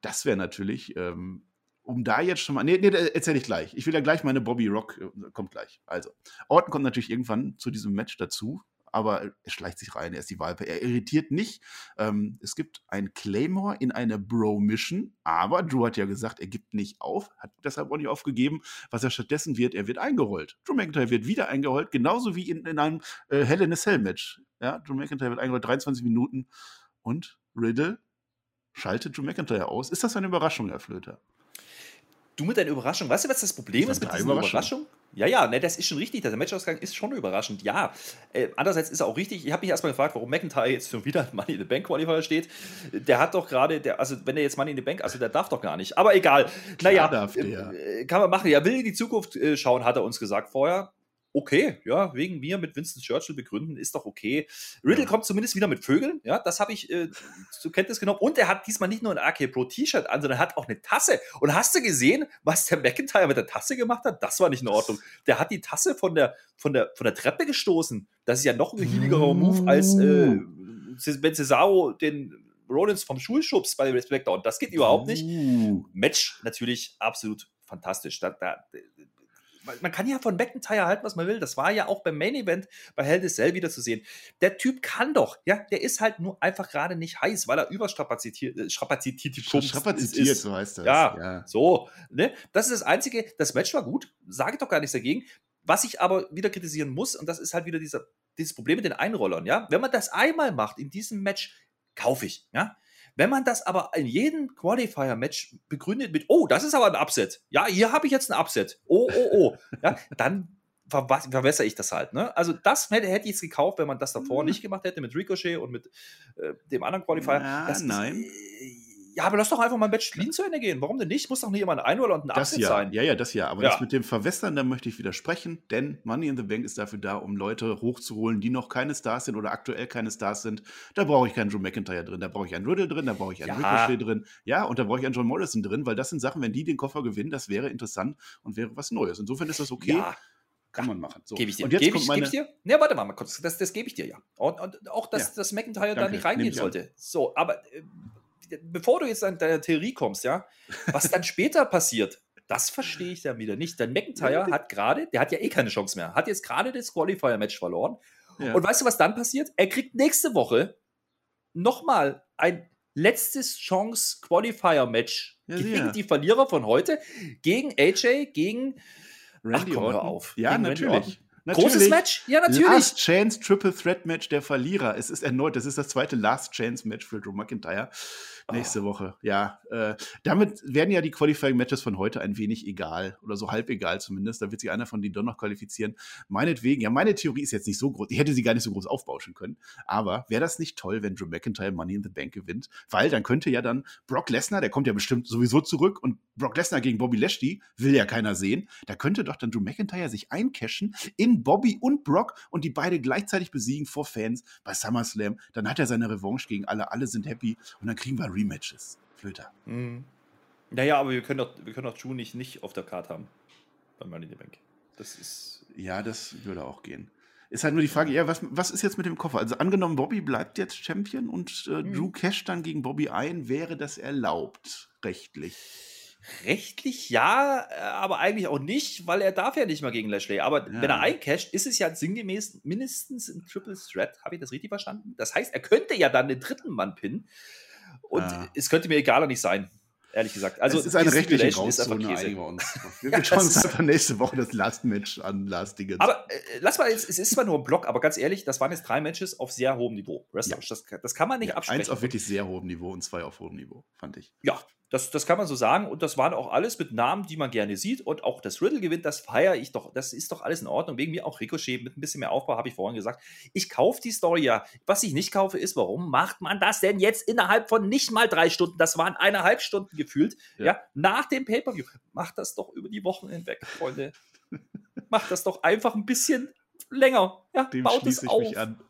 das wäre natürlich, ähm, um da jetzt schon mal. Nee, nee, erzähle ich gleich. Ich will ja gleich meine Bobby Rock, äh, kommt gleich. Also, Orton kommt natürlich irgendwann zu diesem Match dazu aber er schleicht sich rein, er ist die Walpe. Er irritiert nicht. Ähm, es gibt ein Claymore in eine Bro-Mission, aber Drew hat ja gesagt, er gibt nicht auf, hat deshalb auch nicht aufgegeben. Was er stattdessen wird, er wird eingerollt. Drew McIntyre wird wieder eingerollt, genauso wie in, in einem äh, Hell in a Cell Match. Ja, Drew McIntyre wird eingerollt, 23 Minuten und Riddle schaltet Drew McIntyre aus. Ist das eine Überraschung, Herr Flöter? Du mit deiner Überraschung. Weißt du, was das Problem ist mit dieser Überraschung? Überraschung? Ja, ja, ne, das ist schon richtig. Der Matchausgang ist schon überraschend. Ja. Äh, andererseits ist er auch richtig. Ich habe mich erstmal gefragt, warum McIntyre jetzt schon wieder [LAUGHS] Money in the Bank Qualifier steht. Der hat doch gerade, also wenn er jetzt Money in the Bank, also der darf doch gar nicht. Aber egal. Klar naja, darf der. Äh, kann man machen. Ja, will in die Zukunft äh, schauen, hat er uns gesagt vorher okay, ja, wegen mir mit Winston Churchill begründen, ist doch okay. Riddle kommt zumindest wieder mit Vögeln, ja, das habe ich äh, zur Kenntnis genommen. Und er hat diesmal nicht nur ein AK Pro T-Shirt an, sondern er hat auch eine Tasse. Und hast du gesehen, was der McIntyre mit der Tasse gemacht hat? Das war nicht in Ordnung. Der hat die Tasse von der, von der, von der Treppe gestoßen. Das ist ja noch ein hieligerer Move als äh, wenn Cesaro den Rollins vom Schulschubs bei SmackDown. Das geht überhaupt nicht. Match natürlich absolut fantastisch. Da, da, man kann ja von McIntyre halten, was man will. Das war ja auch beim Main Event bei Hell in Cell wieder zu sehen. Der Typ kann doch, ja, der ist halt nur einfach gerade nicht heiß, weil er überstrapazitiert äh, strapazitiert, ist. so heißt das. Ja, ja, so. Ne? Das ist das Einzige. Das Match war gut, sage doch gar nichts dagegen. Was ich aber wieder kritisieren muss, und das ist halt wieder dieser, dieses Problem mit den Einrollern, ja, wenn man das einmal macht in diesem Match, kaufe ich, ja. Wenn man das aber in jedem Qualifier-Match begründet mit, oh, das ist aber ein Upset. Ja, hier habe ich jetzt ein Upset. Oh, oh, oh. ja, dann verwässere ich das halt. Ne? Also das hätte, hätte ich jetzt gekauft, wenn man das davor mhm. nicht gemacht hätte mit Ricochet und mit äh, dem anderen Qualifier. Ja, nein. Ist, äh, ja, aber lass doch einfach mal ein Match clean zu Ende gehen. Warum denn nicht? Muss doch nicht immer ein Einroller und ein das ja. sein. Ja, ja, das ja. Aber ja. das mit dem Verwässern, da möchte ich widersprechen, denn Money in the Bank ist dafür da, um Leute hochzuholen, die noch keine Stars sind oder aktuell keine Stars sind. Da brauche ich keinen Drew McIntyre drin, da brauche ich einen Riddle drin, da brauche ich einen ja. Ricochet drin. Ja, und da brauche ich einen John Morrison drin, weil das sind Sachen, wenn die den Koffer gewinnen, das wäre interessant und wäre was Neues. Insofern ist das okay. Ja. Kann man machen. So. Gebe ich dir. Und jetzt gebe ich, meine... geb ich dir? Ne, warte mal, mal kurz. Das, das gebe ich dir ja. Und, und auch, dass, ja. dass McIntyre Danke. da nicht reingehen sollte. So, aber äh, bevor du jetzt an deine Theorie kommst, ja, was dann [LAUGHS] später passiert, das verstehe ich dann wieder nicht. Denn McIntyre hat gerade, der hat ja eh keine Chance mehr, hat jetzt gerade das Qualifier-Match verloren. Ja. Und weißt du, was dann passiert? Er kriegt nächste Woche nochmal ein letztes Chance Qualifier-Match ja, gegen die Verlierer von heute, gegen AJ, gegen Randy Ach, komm, auf. Ja, gegen natürlich. Natürlich. Großes Match? Ja, natürlich. Last Chance Triple Threat Match der Verlierer. Es ist erneut, das ist das zweite Last Chance Match für Drew McIntyre nächste oh. Woche. Ja, äh, damit werden ja die Qualifying Matches von heute ein wenig egal oder so halb egal zumindest. Da wird sich einer von denen doch noch qualifizieren. Meinetwegen, ja, meine Theorie ist jetzt nicht so groß. Ich hätte sie gar nicht so groß aufbauschen können. Aber wäre das nicht toll, wenn Drew McIntyre Money in the Bank gewinnt? Weil dann könnte ja dann Brock Lesnar, der kommt ja bestimmt sowieso zurück und Brock Lesnar gegen Bobby Lashley will ja keiner sehen. Da könnte doch dann Drew McIntyre sich eincashen in Bobby und Brock und die beide gleichzeitig besiegen vor Fans bei SummerSlam. Dann hat er seine Revanche gegen alle. Alle sind happy und dann kriegen wir Rematches. Flöter. Mhm. Naja, aber wir können doch, wir können doch Drew nicht, nicht auf der Karte haben. Bei Money in the Bank. Das ist. Ja, das würde auch gehen. Ist halt nur die Frage, ja, was, was ist jetzt mit dem Koffer? Also angenommen, Bobby bleibt jetzt Champion und äh, mhm. Drew cash dann gegen Bobby ein, wäre das erlaubt, rechtlich? Rechtlich ja, äh, aber eigentlich auch nicht, weil er darf ja nicht mal gegen Lashley. Aber ja. wenn er eincasht, ist es ja sinngemäß mindestens ein Triple Threat. Habe ich das richtig verstanden? Das heißt, er könnte ja dann den dritten Mann pinnen. Und ja. es könnte mir egaler nicht sein ehrlich gesagt. Also es ist eine rechtliche Grauzone, einigen [LAUGHS] wir uns. Wir ja, schauen uns einfach nächste Woche das Last Match an, Last Dingens. Aber äh, lass mal jetzt, es ist zwar nur ein Block, aber ganz ehrlich, das waren jetzt drei Matches auf sehr hohem Niveau. Ja. Das, das, kann man nicht ja, absprechen. Eins auf wirklich sehr hohem Niveau und zwei auf hohem Niveau, fand ich. Ja, das, das kann man so sagen. Und das waren auch alles mit Namen, die man gerne sieht. Und auch das Riddle gewinnt, das feiere ich doch. Das ist doch alles in Ordnung. Wegen mir auch Ricochet mit ein bisschen mehr Aufbau, habe ich vorhin gesagt. Ich kaufe die Story ja. Was ich nicht kaufe, ist, warum macht man das denn jetzt innerhalb von nicht mal drei Stunden? Das waren eineinhalb Stunden gefühlt. Ja, ja nach dem Pay-Per-View. Macht das doch über die Wochen hinweg, Freunde. [LAUGHS] Macht das doch einfach ein bisschen länger. Ja, Dem baut es auf. Mich an.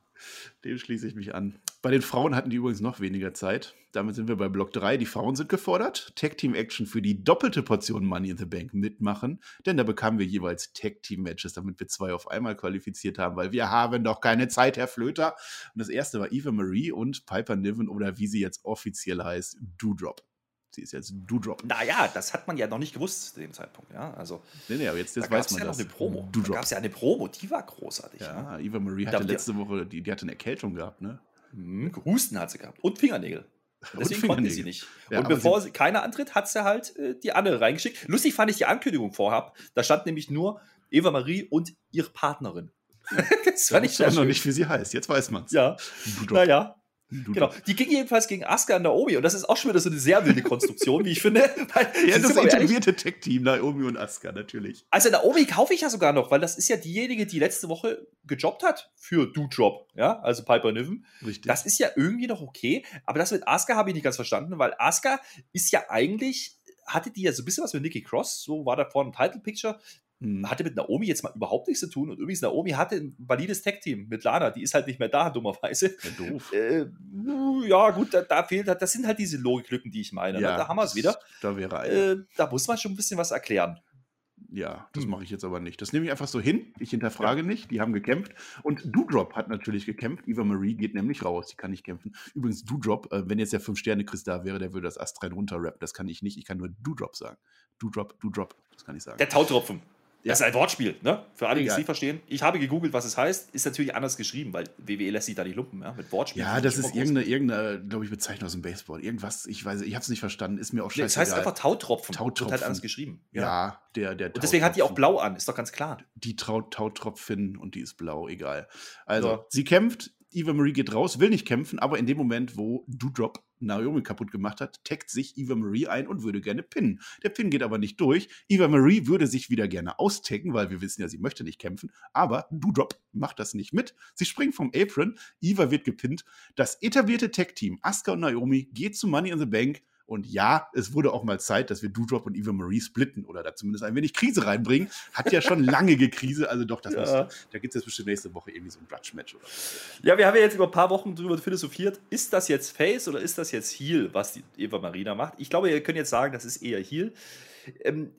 Dem schließe ich mich an. Bei den Frauen hatten die übrigens noch weniger Zeit. Damit sind wir bei Block 3. Die Frauen sind gefordert. Tag Team Action für die doppelte Portion Money in the Bank mitmachen. Denn da bekamen wir jeweils Tag Team Matches, damit wir zwei auf einmal qualifiziert haben, weil wir haben doch keine Zeit, Herr Flöter. Und das erste war Eva Marie und Piper Niven oder wie sie jetzt offiziell heißt, Doodrop. Sie ist jetzt Doodrop. Naja, das hat man ja noch nicht gewusst zu dem Zeitpunkt. Ja, also, nee, nee, aber jetzt, jetzt da weiß man ja das. Noch eine Promo. Da gab es ja eine Promo, die war großartig. Ja, ne? Eva Marie hatte letzte Woche, die, die hatte eine Erkältung gehabt, ne? Mhm, Husten hat sie gehabt und Fingernägel. Deswegen und konnte sie nicht. Ja, und bevor sie, keiner antritt, hat sie halt äh, die andere reingeschickt. Lustig fand ich die Ankündigung vorab. Da stand nämlich nur Eva Marie und ihre Partnerin. [LAUGHS] das fand ich ja noch nicht, wie sie heißt. Jetzt weiß man es. Ja. Naja. Du genau, die ging jedenfalls gegen Asuka und Naomi und das ist auch schon wieder so eine sehr wilde Konstruktion, wie ich finde. [LAUGHS] Weil, ja, das etablierte Tech-Team, Naomi und Asuka natürlich. Also Naomi kaufe ich ja sogar noch, weil das ist ja diejenige, die letzte Woche gejobbt hat für Doudrop, ja, also Piper Niven. Richtig. Das ist ja irgendwie noch okay, aber das mit Asuka habe ich nicht ganz verstanden, weil Asuka ist ja eigentlich hatte die ja so ein bisschen was mit Nikki Cross, so war da vorne ein Title Picture. Hm, hatte mit Naomi jetzt mal überhaupt nichts zu tun. Und übrigens, Naomi hatte ein valides Tag-Team mit Lana, die ist halt nicht mehr da, dummerweise. Ja, doof. [LAUGHS] Äh, ja gut, da, da, fehlt, das sind halt diese Logiklücken, die ich meine. Ne? Ja? Da haben wir es wieder. Da wäre äh, Da muss man schon ein bisschen was erklären. Ja, das hm. mache ich jetzt aber nicht. Das nehme ich einfach so hin. Ich hinterfrage ja. nicht. Die haben gekämpft. Und Doudrop hat natürlich gekämpft. Eva Marie geht nämlich raus. Die kann nicht kämpfen. Übrigens, Doudrop, äh, wenn jetzt der Fünf-Sterne-Chris da wäre, der würde das Astrein runterrappen. Das kann ich nicht. Ich kann nur Doudrop sagen. Doudrop, Doudrop. Das kann ich sagen. Der Tautropfen. Ja. Das ist ein Wortspiel, ne? Für alle, die es nicht verstehen. Ich habe gegoogelt, was es heißt. Ist natürlich anders geschrieben, weil WWE lässt sich da nicht lumpen, ja? Mit Wortspiel. Ja, das ist irgendeine, irgendeine glaube ich, Bezeichnung aus dem Baseball. Irgendwas, ich weiß, ich habe es nicht verstanden, ist mir auch scheißegal. Nee, das heißt einfach Tautropfen. Tautropfen. Wird halt anders geschrieben. Ja, ja der, der Und deswegen hat die auch blau an, ist doch ganz klar. Die Tautropfin und die ist blau, egal. Also, ja. sie kämpft, Eva Marie geht raus, will nicht kämpfen, aber in dem Moment, wo Doudrop Naomi kaputt gemacht hat, taggt sich Eva Marie ein und würde gerne pinnen. Der Pin geht aber nicht durch. Eva Marie würde sich wieder gerne austaggen, weil wir wissen ja, sie möchte nicht kämpfen. Aber Doudrop macht das nicht mit. Sie springt vom Apron. Eva wird gepinnt. Das etablierte Tag-Team Asuka und Naomi geht zu Money in the Bank und ja, es wurde auch mal Zeit, dass wir Doudrop und Eva Marie splitten oder da zumindest ein wenig Krise reinbringen. Hat ja schon lange gekrise, also doch, das ja. muss, da gibt es jetzt bestimmt nächste Woche irgendwie so ein Grudge-Match oder so. Ja, wir haben ja jetzt über ein paar Wochen darüber philosophiert, ist das jetzt Face oder ist das jetzt Heal, was die Eva Marina macht? Ich glaube, ihr könnt jetzt sagen, das ist eher Heal. Ähm,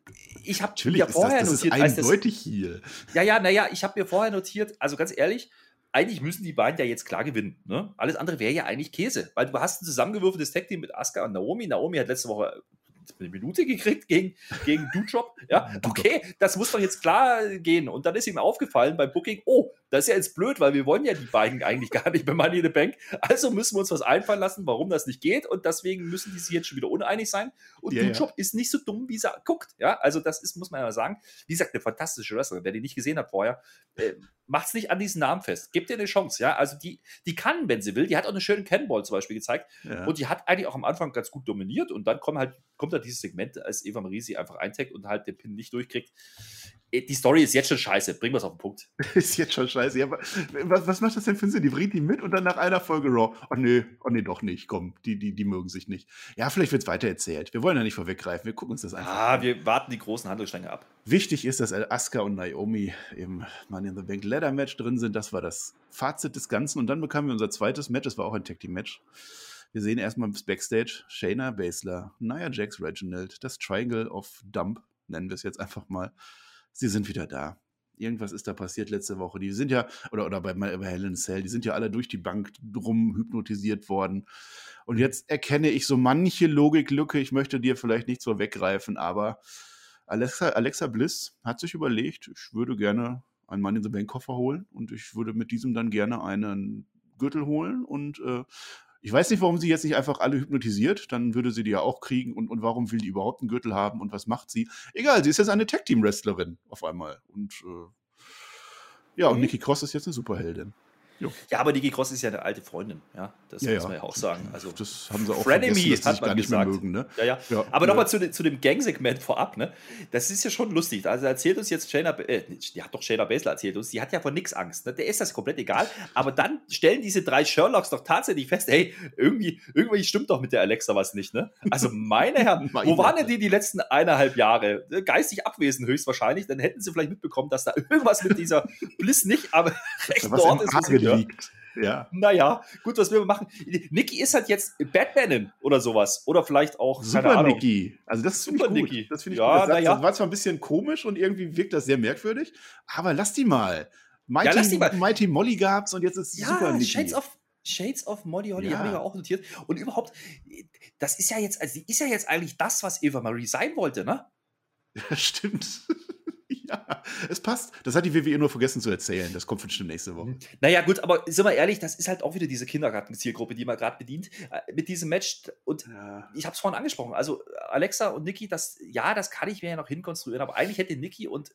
ich habe ja vorher das, das notiert, ist eindeutig das, Heal. Ja, ja, naja, ich habe mir vorher notiert, also ganz ehrlich, eigentlich müssen die beiden ja jetzt klar gewinnen. Ne? Alles andere wäre ja eigentlich Käse, weil du hast ein zusammengewürfeltes Tag-Team mit Asuka und Naomi. Naomi hat letzte Woche eine Minute gekriegt gegen, gegen Dujob. Ja, [LAUGHS] okay, das muss doch jetzt klar gehen. Und dann ist ihm aufgefallen beim Booking, oh, das ist ja jetzt blöd, weil wir wollen ja die beiden eigentlich [LAUGHS] gar nicht bei Money in the Bank. Also müssen wir uns was einfallen lassen, warum das nicht geht. Und deswegen müssen die sich jetzt schon wieder uneinig sein. Und ja, Dujob ja. ist nicht so dumm, wie sie guckt. Ja, also das ist, muss man ja sagen, wie gesagt, eine fantastische Wrestlerin. Wer die nicht gesehen hat vorher, äh, macht es nicht an diesen Namen fest. Gebt ihr eine Chance. Ja, also die, die kann, wenn sie will. Die hat auch eine schöne Cannonball zum Beispiel gezeigt. Ja. Und die hat eigentlich auch am Anfang ganz gut dominiert. Und dann kommt halt, kommt halt dieses Segment, als Eva Marie sie einfach eintaggt und halt den Pin nicht durchkriegt. Äh, die Story ist jetzt schon scheiße. Bringen wir es auf den Punkt. [LAUGHS] ist jetzt schon scheiße. Ja, was, was macht das denn für einen Sinn? Die bringt die mit und dann nach einer Folge Raw. Oh nee, oh nee, doch nicht. Komm, die, die, die mögen sich nicht. Ja, vielleicht wird es weiter erzählt. Wir wollen ja nicht vorweggreifen. Wir gucken uns das einfach ah, an. wir warten die großen Handlungsstränge ab. Wichtig ist, dass Asuka und Naomi im Money in the Bank Ladder Match drin sind. Das war das Fazit des Ganzen. Und dann bekamen wir unser zweites Match. Das war auch ein Tag Team Match. Wir sehen erstmal Backstage Shayna Baszler, Nia Jax Reginald, das Triangle of Dump, nennen wir es jetzt einfach mal sie sind wieder da. Irgendwas ist da passiert letzte Woche. Die sind ja, oder, oder bei, bei Helen Cell, die sind ja alle durch die Bank drum hypnotisiert worden. Und jetzt erkenne ich so manche Logiklücke. Ich möchte dir vielleicht nicht so weggreifen, aber Alexa, Alexa Bliss hat sich überlegt, ich würde gerne einen Mann in the Bank Koffer holen und ich würde mit diesem dann gerne einen Gürtel holen und äh, ich weiß nicht, warum sie jetzt nicht einfach alle hypnotisiert, dann würde sie die ja auch kriegen. Und, und warum will die überhaupt einen Gürtel haben und was macht sie? Egal, sie ist jetzt eine Tag-Team-Wrestlerin auf einmal. Und äh, ja, und mhm. Nikki Cross ist jetzt eine Superheldin. Jo. Ja, aber Niki Cross ist ja eine alte Freundin, ja. Das ja, muss man ja auch sagen. Also, das haben sie auch Frenemy vergessen, hat man gesagt. Mögen, ne? ja, ja. ja aber ja. nochmal zu, zu dem Gang-Segment vorab, ne? Das ist ja schon lustig. Also erzählt uns jetzt Shayna, äh, die hat doch Shayna Baszler erzählt uns, die hat ja vor nichts Angst. Ne? Der ist das komplett egal. Aber dann stellen diese drei Sherlocks doch tatsächlich fest, hey, irgendwie, irgendwie stimmt doch mit der Alexa was nicht, ne? Also meine Herren, [LAUGHS] wo waren denn die die letzten eineinhalb Jahre? Geistig abwesend höchstwahrscheinlich. Dann hätten sie vielleicht mitbekommen, dass da [LAUGHS] irgendwas mit dieser Bliss nicht aber recht dort ist. Liegt. Ja. Naja, gut, was wir machen. Niki ist halt jetzt Batmanin oder sowas. Oder vielleicht auch. Super Niki. Also, das finde ich gut. Das finde ich ja, gut. Das, ja. war zwar ein bisschen komisch und irgendwie wirkt das sehr merkwürdig, aber lass die mal. Mighty, ja, lass die mal. Mighty Molly gab's und jetzt ist ja, Super Niki. Shades of, Shades of Molly Holly ja. habe ich ja auch notiert. Und überhaupt, das ist ja jetzt, also die ist ja jetzt eigentlich das, was Eva Marie sein wollte, ne? Ja, [LAUGHS] stimmt. [LAUGHS] Ja, es passt. Das hat die WWE nur vergessen zu erzählen. Das kommt bestimmt nächste Woche. Naja, gut, aber sind wir ehrlich, das ist halt auch wieder diese Kindergarten-Zielgruppe, die man gerade bedient äh, mit diesem Match. Und ja. ich habe es vorhin angesprochen. Also, Alexa und Nikki, das, ja, das kann ich mir ja noch hinkonstruieren, aber eigentlich hätte Nikki und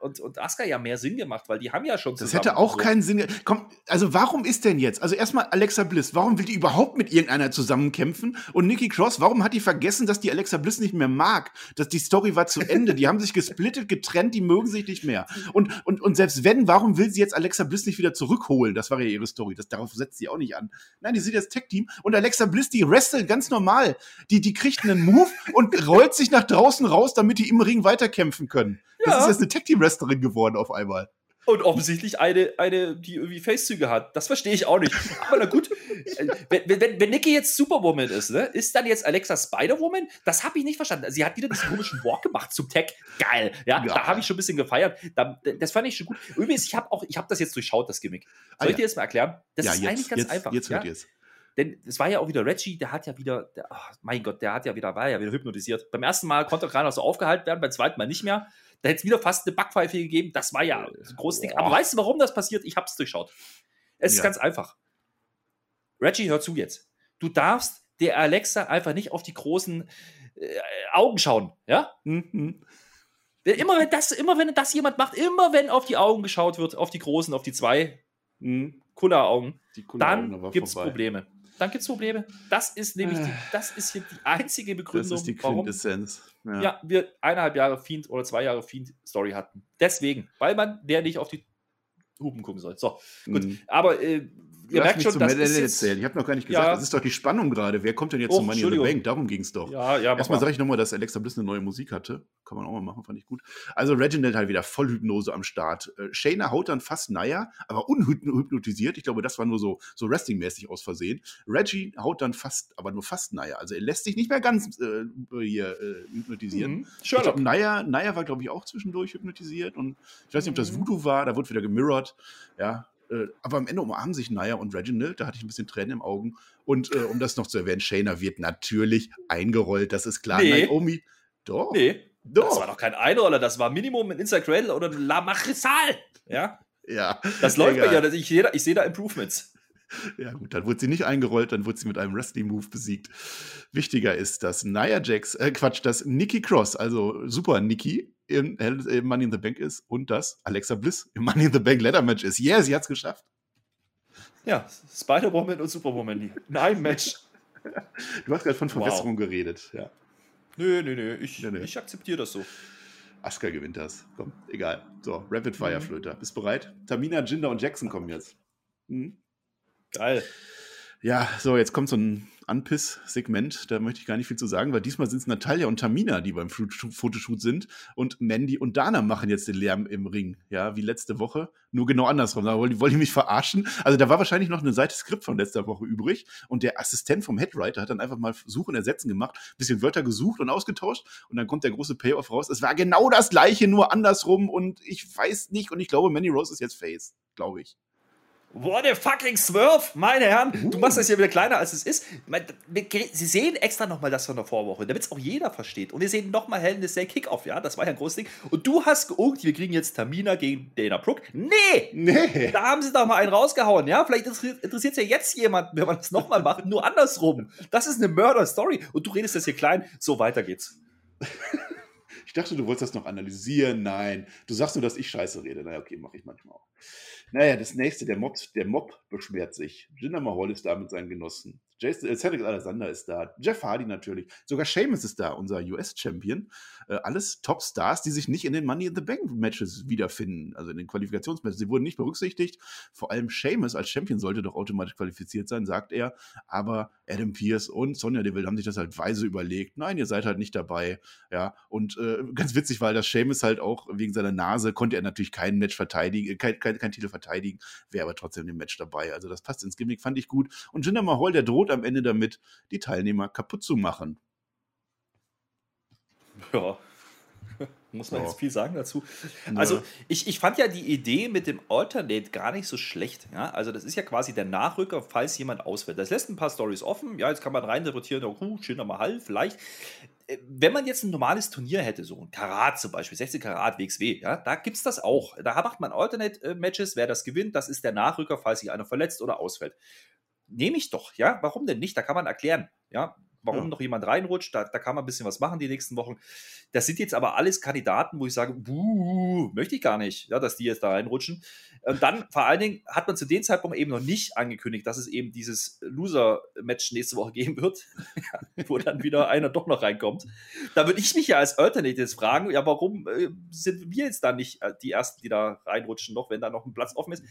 und, und Asuka ja mehr Sinn gemacht, weil die haben ja schon Das hätte auch so. keinen Sinn. Komm, also warum ist denn jetzt? Also erstmal Alexa Bliss, warum will die überhaupt mit irgendeiner zusammenkämpfen? Und Nikki Cross, warum hat die vergessen, dass die Alexa Bliss nicht mehr mag? Dass die Story war zu [LAUGHS] Ende. Die haben sich gesplittet, getrennt, die mögen sich nicht mehr. Und, und, und selbst wenn, warum will sie jetzt Alexa Bliss nicht wieder zurückholen? Das war ja ihre Story. Das, darauf setzt sie auch nicht an. Nein, die sind jetzt Tech-Team und Alexa Bliss, die wrestelt ganz normal. Die, die kriegt einen Move und rollt sich nach draußen raus, damit die im Ring weiterkämpfen können. Ja. Das ist jetzt eine Tech-Team-Wrestlerin geworden auf einmal. Und offensichtlich eine, eine, die irgendwie Facezüge hat. Das verstehe ich auch nicht. Aber na gut, [LAUGHS] wenn, wenn, wenn Nikki jetzt Superwoman ist, ne, ist dann jetzt Alexa Spider-Woman? Das habe ich nicht verstanden. Sie hat wieder diesen komischen Walk gemacht zum Tech. Geil. Ja, ja. da habe ich schon ein bisschen gefeiert. Da, das fand ich schon gut. Übrigens, ich habe auch, ich habe das jetzt durchschaut, das Gimmick. Soll ah, ich dir jetzt mal erklären? Das ja, ist jetzt, eigentlich ganz jetzt, einfach. Jetzt hört ja? ihr es. Denn es war ja auch wieder Reggie, der hat ja wieder, der, oh mein Gott, der hat ja wieder, war ja wieder hypnotisiert. Beim ersten Mal konnte er gerade noch so aufgehalten werden, beim zweiten Mal nicht mehr. Da hätte es wieder fast eine Backpfeife gegeben. Das war ja ein großes Ding. Aber weißt du, warum das passiert? Ich habe es durchschaut. Es ja. ist ganz einfach. Reggie, hör zu jetzt. Du darfst der Alexa einfach nicht auf die großen äh, Augen schauen. Ja? Mhm. Immer wenn, das, immer wenn das jemand macht, immer wenn auf die Augen geschaut wird, auf die großen, auf die zwei mhm. Kulleraugen, dann gibt es Probleme. Dann gibt es Probleme. Das ist nämlich die, das ist hier die einzige Begründung, das ist die Quintessenz. Warum, ja. ja, wir eineinhalb Jahre Fiend oder zwei Jahre Fiend-Story hatten. Deswegen, weil man der nicht auf die Hupen gucken soll. So, gut. Mhm. Aber äh, ihr merkt schon, das ist jetzt, Ich habe noch gar nicht gesagt, ja. das ist doch die Spannung gerade. Wer kommt denn jetzt oh, zum Money in the Bank? Darum ging es doch. Ja, ja, Erstmal sage ich nochmal, dass Alexa Bliss eine neue Musik hatte. Kann man auch mal machen, fand ich gut. Also Reginald halt wieder voll Hypnose am Start. Äh, Shayna haut dann fast Naya, aber unhypnotisiert. Ich glaube, das war nur so, so Wrestling-mäßig aus Versehen. Reggie haut dann fast, aber nur fast Naya. Also er lässt sich nicht mehr ganz äh, hier äh, hypnotisieren. Mhm. Ich glaube, Naya, Naya war, glaube ich, auch zwischendurch hypnotisiert. Und ich weiß nicht, ob das mhm. Voodoo war, da wurde wieder gemirrored. Ja, äh, aber am Ende umarmen sich Naya und Reginald. Da hatte ich ein bisschen Tränen im Augen. Und äh, um das noch zu erwähnen, Shayna wird natürlich eingerollt. Das ist klar. Nee. Naomi. Doch. Nee. Doch. Das war doch kein Einroller. Das war Minimum ein Inside Cradle oder ein La Macrisal. Ja. Ja. Das läuft mir ja. Ich sehe da, seh da Improvements. Ja, gut, dann wurde sie nicht eingerollt, dann wurde sie mit einem Wrestling-Move besiegt. Wichtiger ist, dass Nia Jax, äh, Quatsch, dass Nikki Cross, also Super Nikki, im, im Money in the Bank ist und dass Alexa Bliss im Money in the Bank Ladder Match ist. Yeah, sie hat es geschafft. Ja, Spider-Woman und Superwoman in einem Match. [LAUGHS] Du hast gerade von Verbesserung wow. geredet, ja. Nö, nö, nö, ich, nö, nö. ich akzeptiere das so. Asuka gewinnt das. Komm, egal. So, Rapid Fire mhm. Flöter. Bist bereit? Tamina, Jinder und Jackson kommen jetzt. Mhm. Geil. Ja, so, jetzt kommt so ein Anpiss-Segment, da möchte ich gar nicht viel zu sagen, weil diesmal sind es Natalia und Tamina, die beim Fotoshoot sind und Mandy und Dana machen jetzt den Lärm im Ring, ja, wie letzte Woche, nur genau andersrum. Da wollen die, wollen die mich verarschen. Also da war wahrscheinlich noch eine Seite Skript von letzter Woche übrig und der Assistent vom Headwriter hat dann einfach mal Suchen, Ersetzen gemacht, bisschen Wörter gesucht und ausgetauscht und dann kommt der große Payoff raus. Es war genau das gleiche, nur andersrum und ich weiß nicht und ich glaube, Mandy Rose ist jetzt Face, glaube ich. What a fucking Swerve, meine Herren. Uh. Du machst das ja wieder kleiner, als es ist. Sie sehen extra nochmal das von der Vorwoche, damit es auch jeder versteht. Und wir sehen nochmal Hell in the Cell Kickoff, ja, das war ja ein großes Ding. Und du hast geungt, wir kriegen jetzt Tamina gegen Dana Brooke. Nee! Nee! Da haben sie doch mal einen rausgehauen, ja? Vielleicht interessiert es ja jetzt jemanden, wenn man das nochmal macht, nur andersrum. Das ist eine Murder-Story. Und du redest das hier klein, so weiter geht's. ich dachte, du wolltest das noch analysieren. Nein. Du sagst nur, dass ich scheiße rede. Na naja, okay, mache ich manchmal auch. Naja, das nächste, der Mob, der Mob beschwert sich. Jinder Mahal ist da mit seinen Genossen. Jason, äh, Cedric Alexander ist da. Jeff Hardy natürlich. Sogar Seamus ist da, unser US-Champion. Äh, alles Top-Stars, die sich nicht in den Money in the Bank-Matches wiederfinden, also in den Qualifikationsmatches. Sie wurden nicht berücksichtigt. Vor allem Seamus als Champion sollte doch automatisch qualifiziert sein, sagt er. Aber Adam Pierce und Sonja Deville haben sich das halt weise überlegt. Nein, ihr seid halt nicht dabei. Ja, und äh, ganz witzig, weil das Seamus halt auch wegen seiner Nase konnte er natürlich kein Match verteidigen, kein, kein, kein Titel verteidigen, wäre aber trotzdem im Match dabei. Also das passt ins Gimmick, fand ich gut. Und Jinder Mahal, der droht am Ende damit, die Teilnehmer kaputt zu machen. Ja. [LAUGHS] Muss man ja. jetzt viel sagen dazu? Also, ich, ich fand ja die Idee mit dem Alternate gar nicht so schlecht. Ja? Also, das ist ja quasi der Nachrücker, falls jemand ausfällt. Das lässt ein paar Stories offen. Ja, jetzt kann man reininterpretieren, oh, schöner Mahal, vielleicht. Äh, wenn man jetzt ein normales Turnier hätte, so ein Karat zum Beispiel, 16 Karat WXW, ja, da gibt es das auch. Da macht man Alternate-Matches, wer das gewinnt, das ist der Nachrücker, falls sich einer verletzt oder ausfällt. Nehme ich doch, ja. Warum denn nicht? Da kann man erklären, ja warum ja. noch jemand reinrutscht. Da, da kann man ein bisschen was machen die nächsten Wochen. Das sind jetzt aber alles Kandidaten, wo ich sage, buh, möchte ich gar nicht, ja, dass die jetzt da reinrutschen. Und dann vor allen Dingen hat man zu dem Zeitpunkt eben noch nicht angekündigt, dass es eben dieses Loser-Match nächste Woche geben wird, [LAUGHS] wo dann wieder einer doch noch reinkommt. Da würde ich mich ja als Alternatives fragen, ja, warum äh, sind wir jetzt da nicht äh, die Ersten, die da reinrutschen noch, wenn da noch ein Platz offen ist?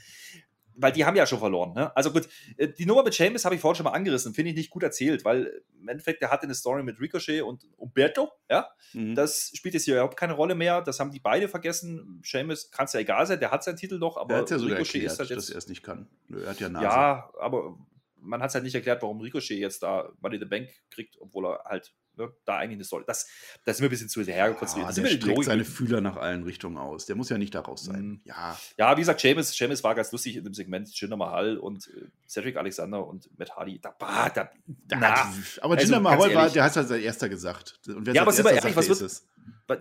Weil die haben ja schon verloren. Ne? Also gut, äh, die Nummer mit Seamus habe ich vorhin schon mal angerissen, finde ich nicht gut erzählt, weil im Endeffekt, der hatte eine Story mit Ricochet und Umberto, ja, mhm. das spielt jetzt hier überhaupt keine Rolle mehr, das haben die beide vergessen. Seamus kann es ja egal sein, der hat seinen Titel noch, aber er hat ja sogar Ricochet erklärt, ist halt jetzt, dass er es nicht kann. Er hat ja Nase. Ja, aber man hat es halt nicht erklärt, warum Ricochet jetzt da Money the Bank kriegt, obwohl er halt ne, da eigentlich eine Story. Das, das ist mir ein bisschen zu sehr hergekonstruiert. Ja, der streckt seine Fühler nach allen Richtungen aus. Der muss ja nicht daraus sein. Mhm. Ja. Ja, wie gesagt, James, James war ganz lustig in dem Segment. Jinder Mahal und äh, Cedric Alexander und Matt Hardy. Da, bah, da, na. Aber also, Jinder Mahal war, der hat es als erster gesagt. Und wer ja, aber sind wir ehrlich, was wird, es?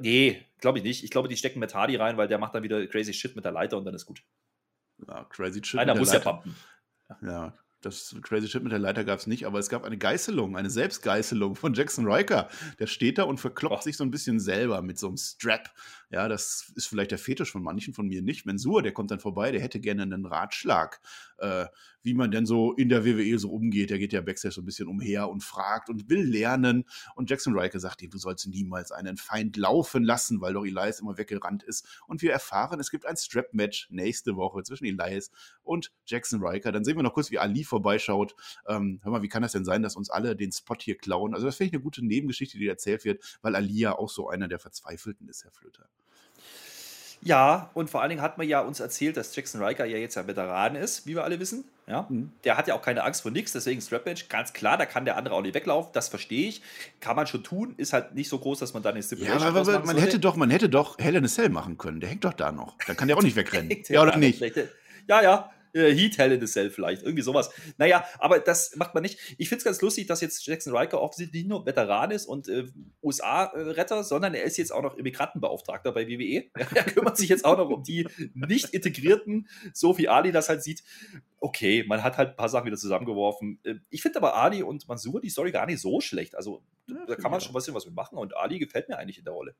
Nee, glaube ich nicht. Ich glaube, die stecken Matt Hardy rein, weil der macht dann wieder crazy Shit mit der Leiter und dann ist gut. Ja, crazy Shit. Einer muss Leiter. ja pumpen. Ja, das Crazy Shit mit der Leiter gab es nicht, aber es gab eine Geißelung, eine Selbstgeißelung von Jackson Riker. Der steht da und verkloppt sich so ein bisschen selber mit so einem Strap. Ja, das ist vielleicht der Fetisch von manchen, von mir nicht. Mensur, der kommt dann vorbei, der hätte gerne einen Ratschlag, äh, wie man denn so in der WWE so umgeht. Der geht ja backstage so ein bisschen umher und fragt und will lernen. Und Jackson Riker sagt ihm, du sollst niemals einen Feind laufen lassen, weil doch Elias immer weggerannt ist. Und wir erfahren, es gibt ein Strap-Match nächste Woche zwischen Elias und Jackson Riker. Dann sehen wir noch kurz, wie Ali vorbeischaut. Ähm, hör mal, wie kann das denn sein, dass uns alle den Spot hier klauen? Also das finde ich eine gute Nebengeschichte, die erzählt wird, weil Ali ja auch so einer der Verzweifelten ist, Herr Flöter. Ja, und vor allen Dingen hat man ja uns erzählt, dass Jackson Riker ja jetzt ein Veteran ist, wie wir alle wissen. Ja? Mhm. Der hat ja auch keine Angst vor nichts, deswegen Strapmatch, ganz klar, da kann der andere auch nicht weglaufen, das verstehe ich. Kann man schon tun, ist halt nicht so groß, dass man dann eine Stipulation Ja, aber, aber man hätte doch, man hätte doch Hell in a Cell machen können, der hängt doch da noch. Da kann der auch nicht wegrennen. [LAUGHS] ja, oder nicht? Ja, ja, Heat Hell in the Cell vielleicht, irgendwie sowas. Naja, aber das macht man nicht. Ich finde es ganz lustig, dass jetzt Jackson Riker offensichtlich nicht nur Veteran ist und äh, USA-Retter, sondern er ist jetzt auch noch Immigrantenbeauftragter bei WWE. [LAUGHS] er kümmert sich jetzt auch noch um die nicht integrierten, so wie Ali das halt sieht. Okay, man hat halt ein paar Sachen wieder zusammengeworfen. Äh, ich finde aber Ali und Mansur die Story gar nicht so schlecht. Also ja, da kann man schon was, was mitmachen und Ali gefällt mir eigentlich in der Rolle.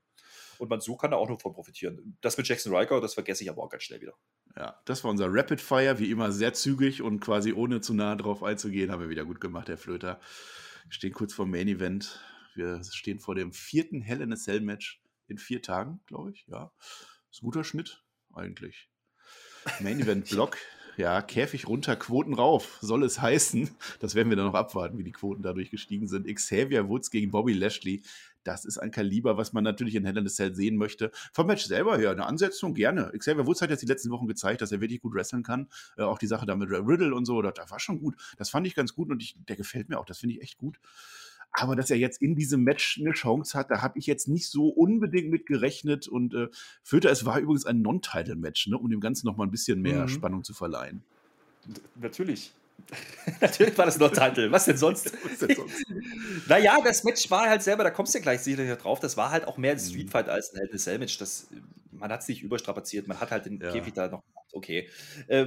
Und Mansur kann da auch nur von profitieren. Das mit Jackson Riker, das vergesse ich aber auch ganz schnell wieder. Ja, das war unser Rapid Fire, wie immer sehr zügig und quasi ohne zu nah drauf einzugehen, haben wir wieder gut gemacht, Herr Flöter. Wir stehen kurz vor dem Main Event. Wir stehen vor dem vierten Hell in a Cell Match in vier Tagen, glaube ich. Ja, ist ein guter Schnitt eigentlich. Main Event Block. Ja, Käfig runter, Quoten rauf, soll es heißen. Das werden wir dann noch abwarten, wie die Quoten dadurch gestiegen sind. Xavier Woods gegen Bobby Lashley. Das ist ein Kaliber, was man natürlich in Hell in a Cell sehen möchte. Vom Match selber her, eine Ansetzung gerne. Xavier Woods hat jetzt die letzten Wochen gezeigt, dass er wirklich gut wresteln kann. Äh, auch die Sache da mit Riddle und so, das, das war schon gut. Das fand ich ganz gut und ich, der gefällt mir auch. Das finde ich echt gut. Aber dass er jetzt in diesem Match eine Chance hat, da habe ich jetzt nicht so unbedingt mit gerechnet. Und äh, Föter, es war übrigens ein Non-Title-Match, ne, um dem Ganzen noch mal ein bisschen mehr mhm. Spannung zu verleihen. Natürlich. [LAUGHS] Natürlich war das Non-Title. Was denn sonst? [LAUGHS] Was denn sonst? naja, das Match war halt selber, da kommst du gleich sicherlich drauf, das war halt auch mehr ein mhm. Streetfight als ein Hell in Cell Match. Das, man hat es nicht überstrapaziert, man hat halt den ja. Käfig da noch gemacht. Okay. Äh,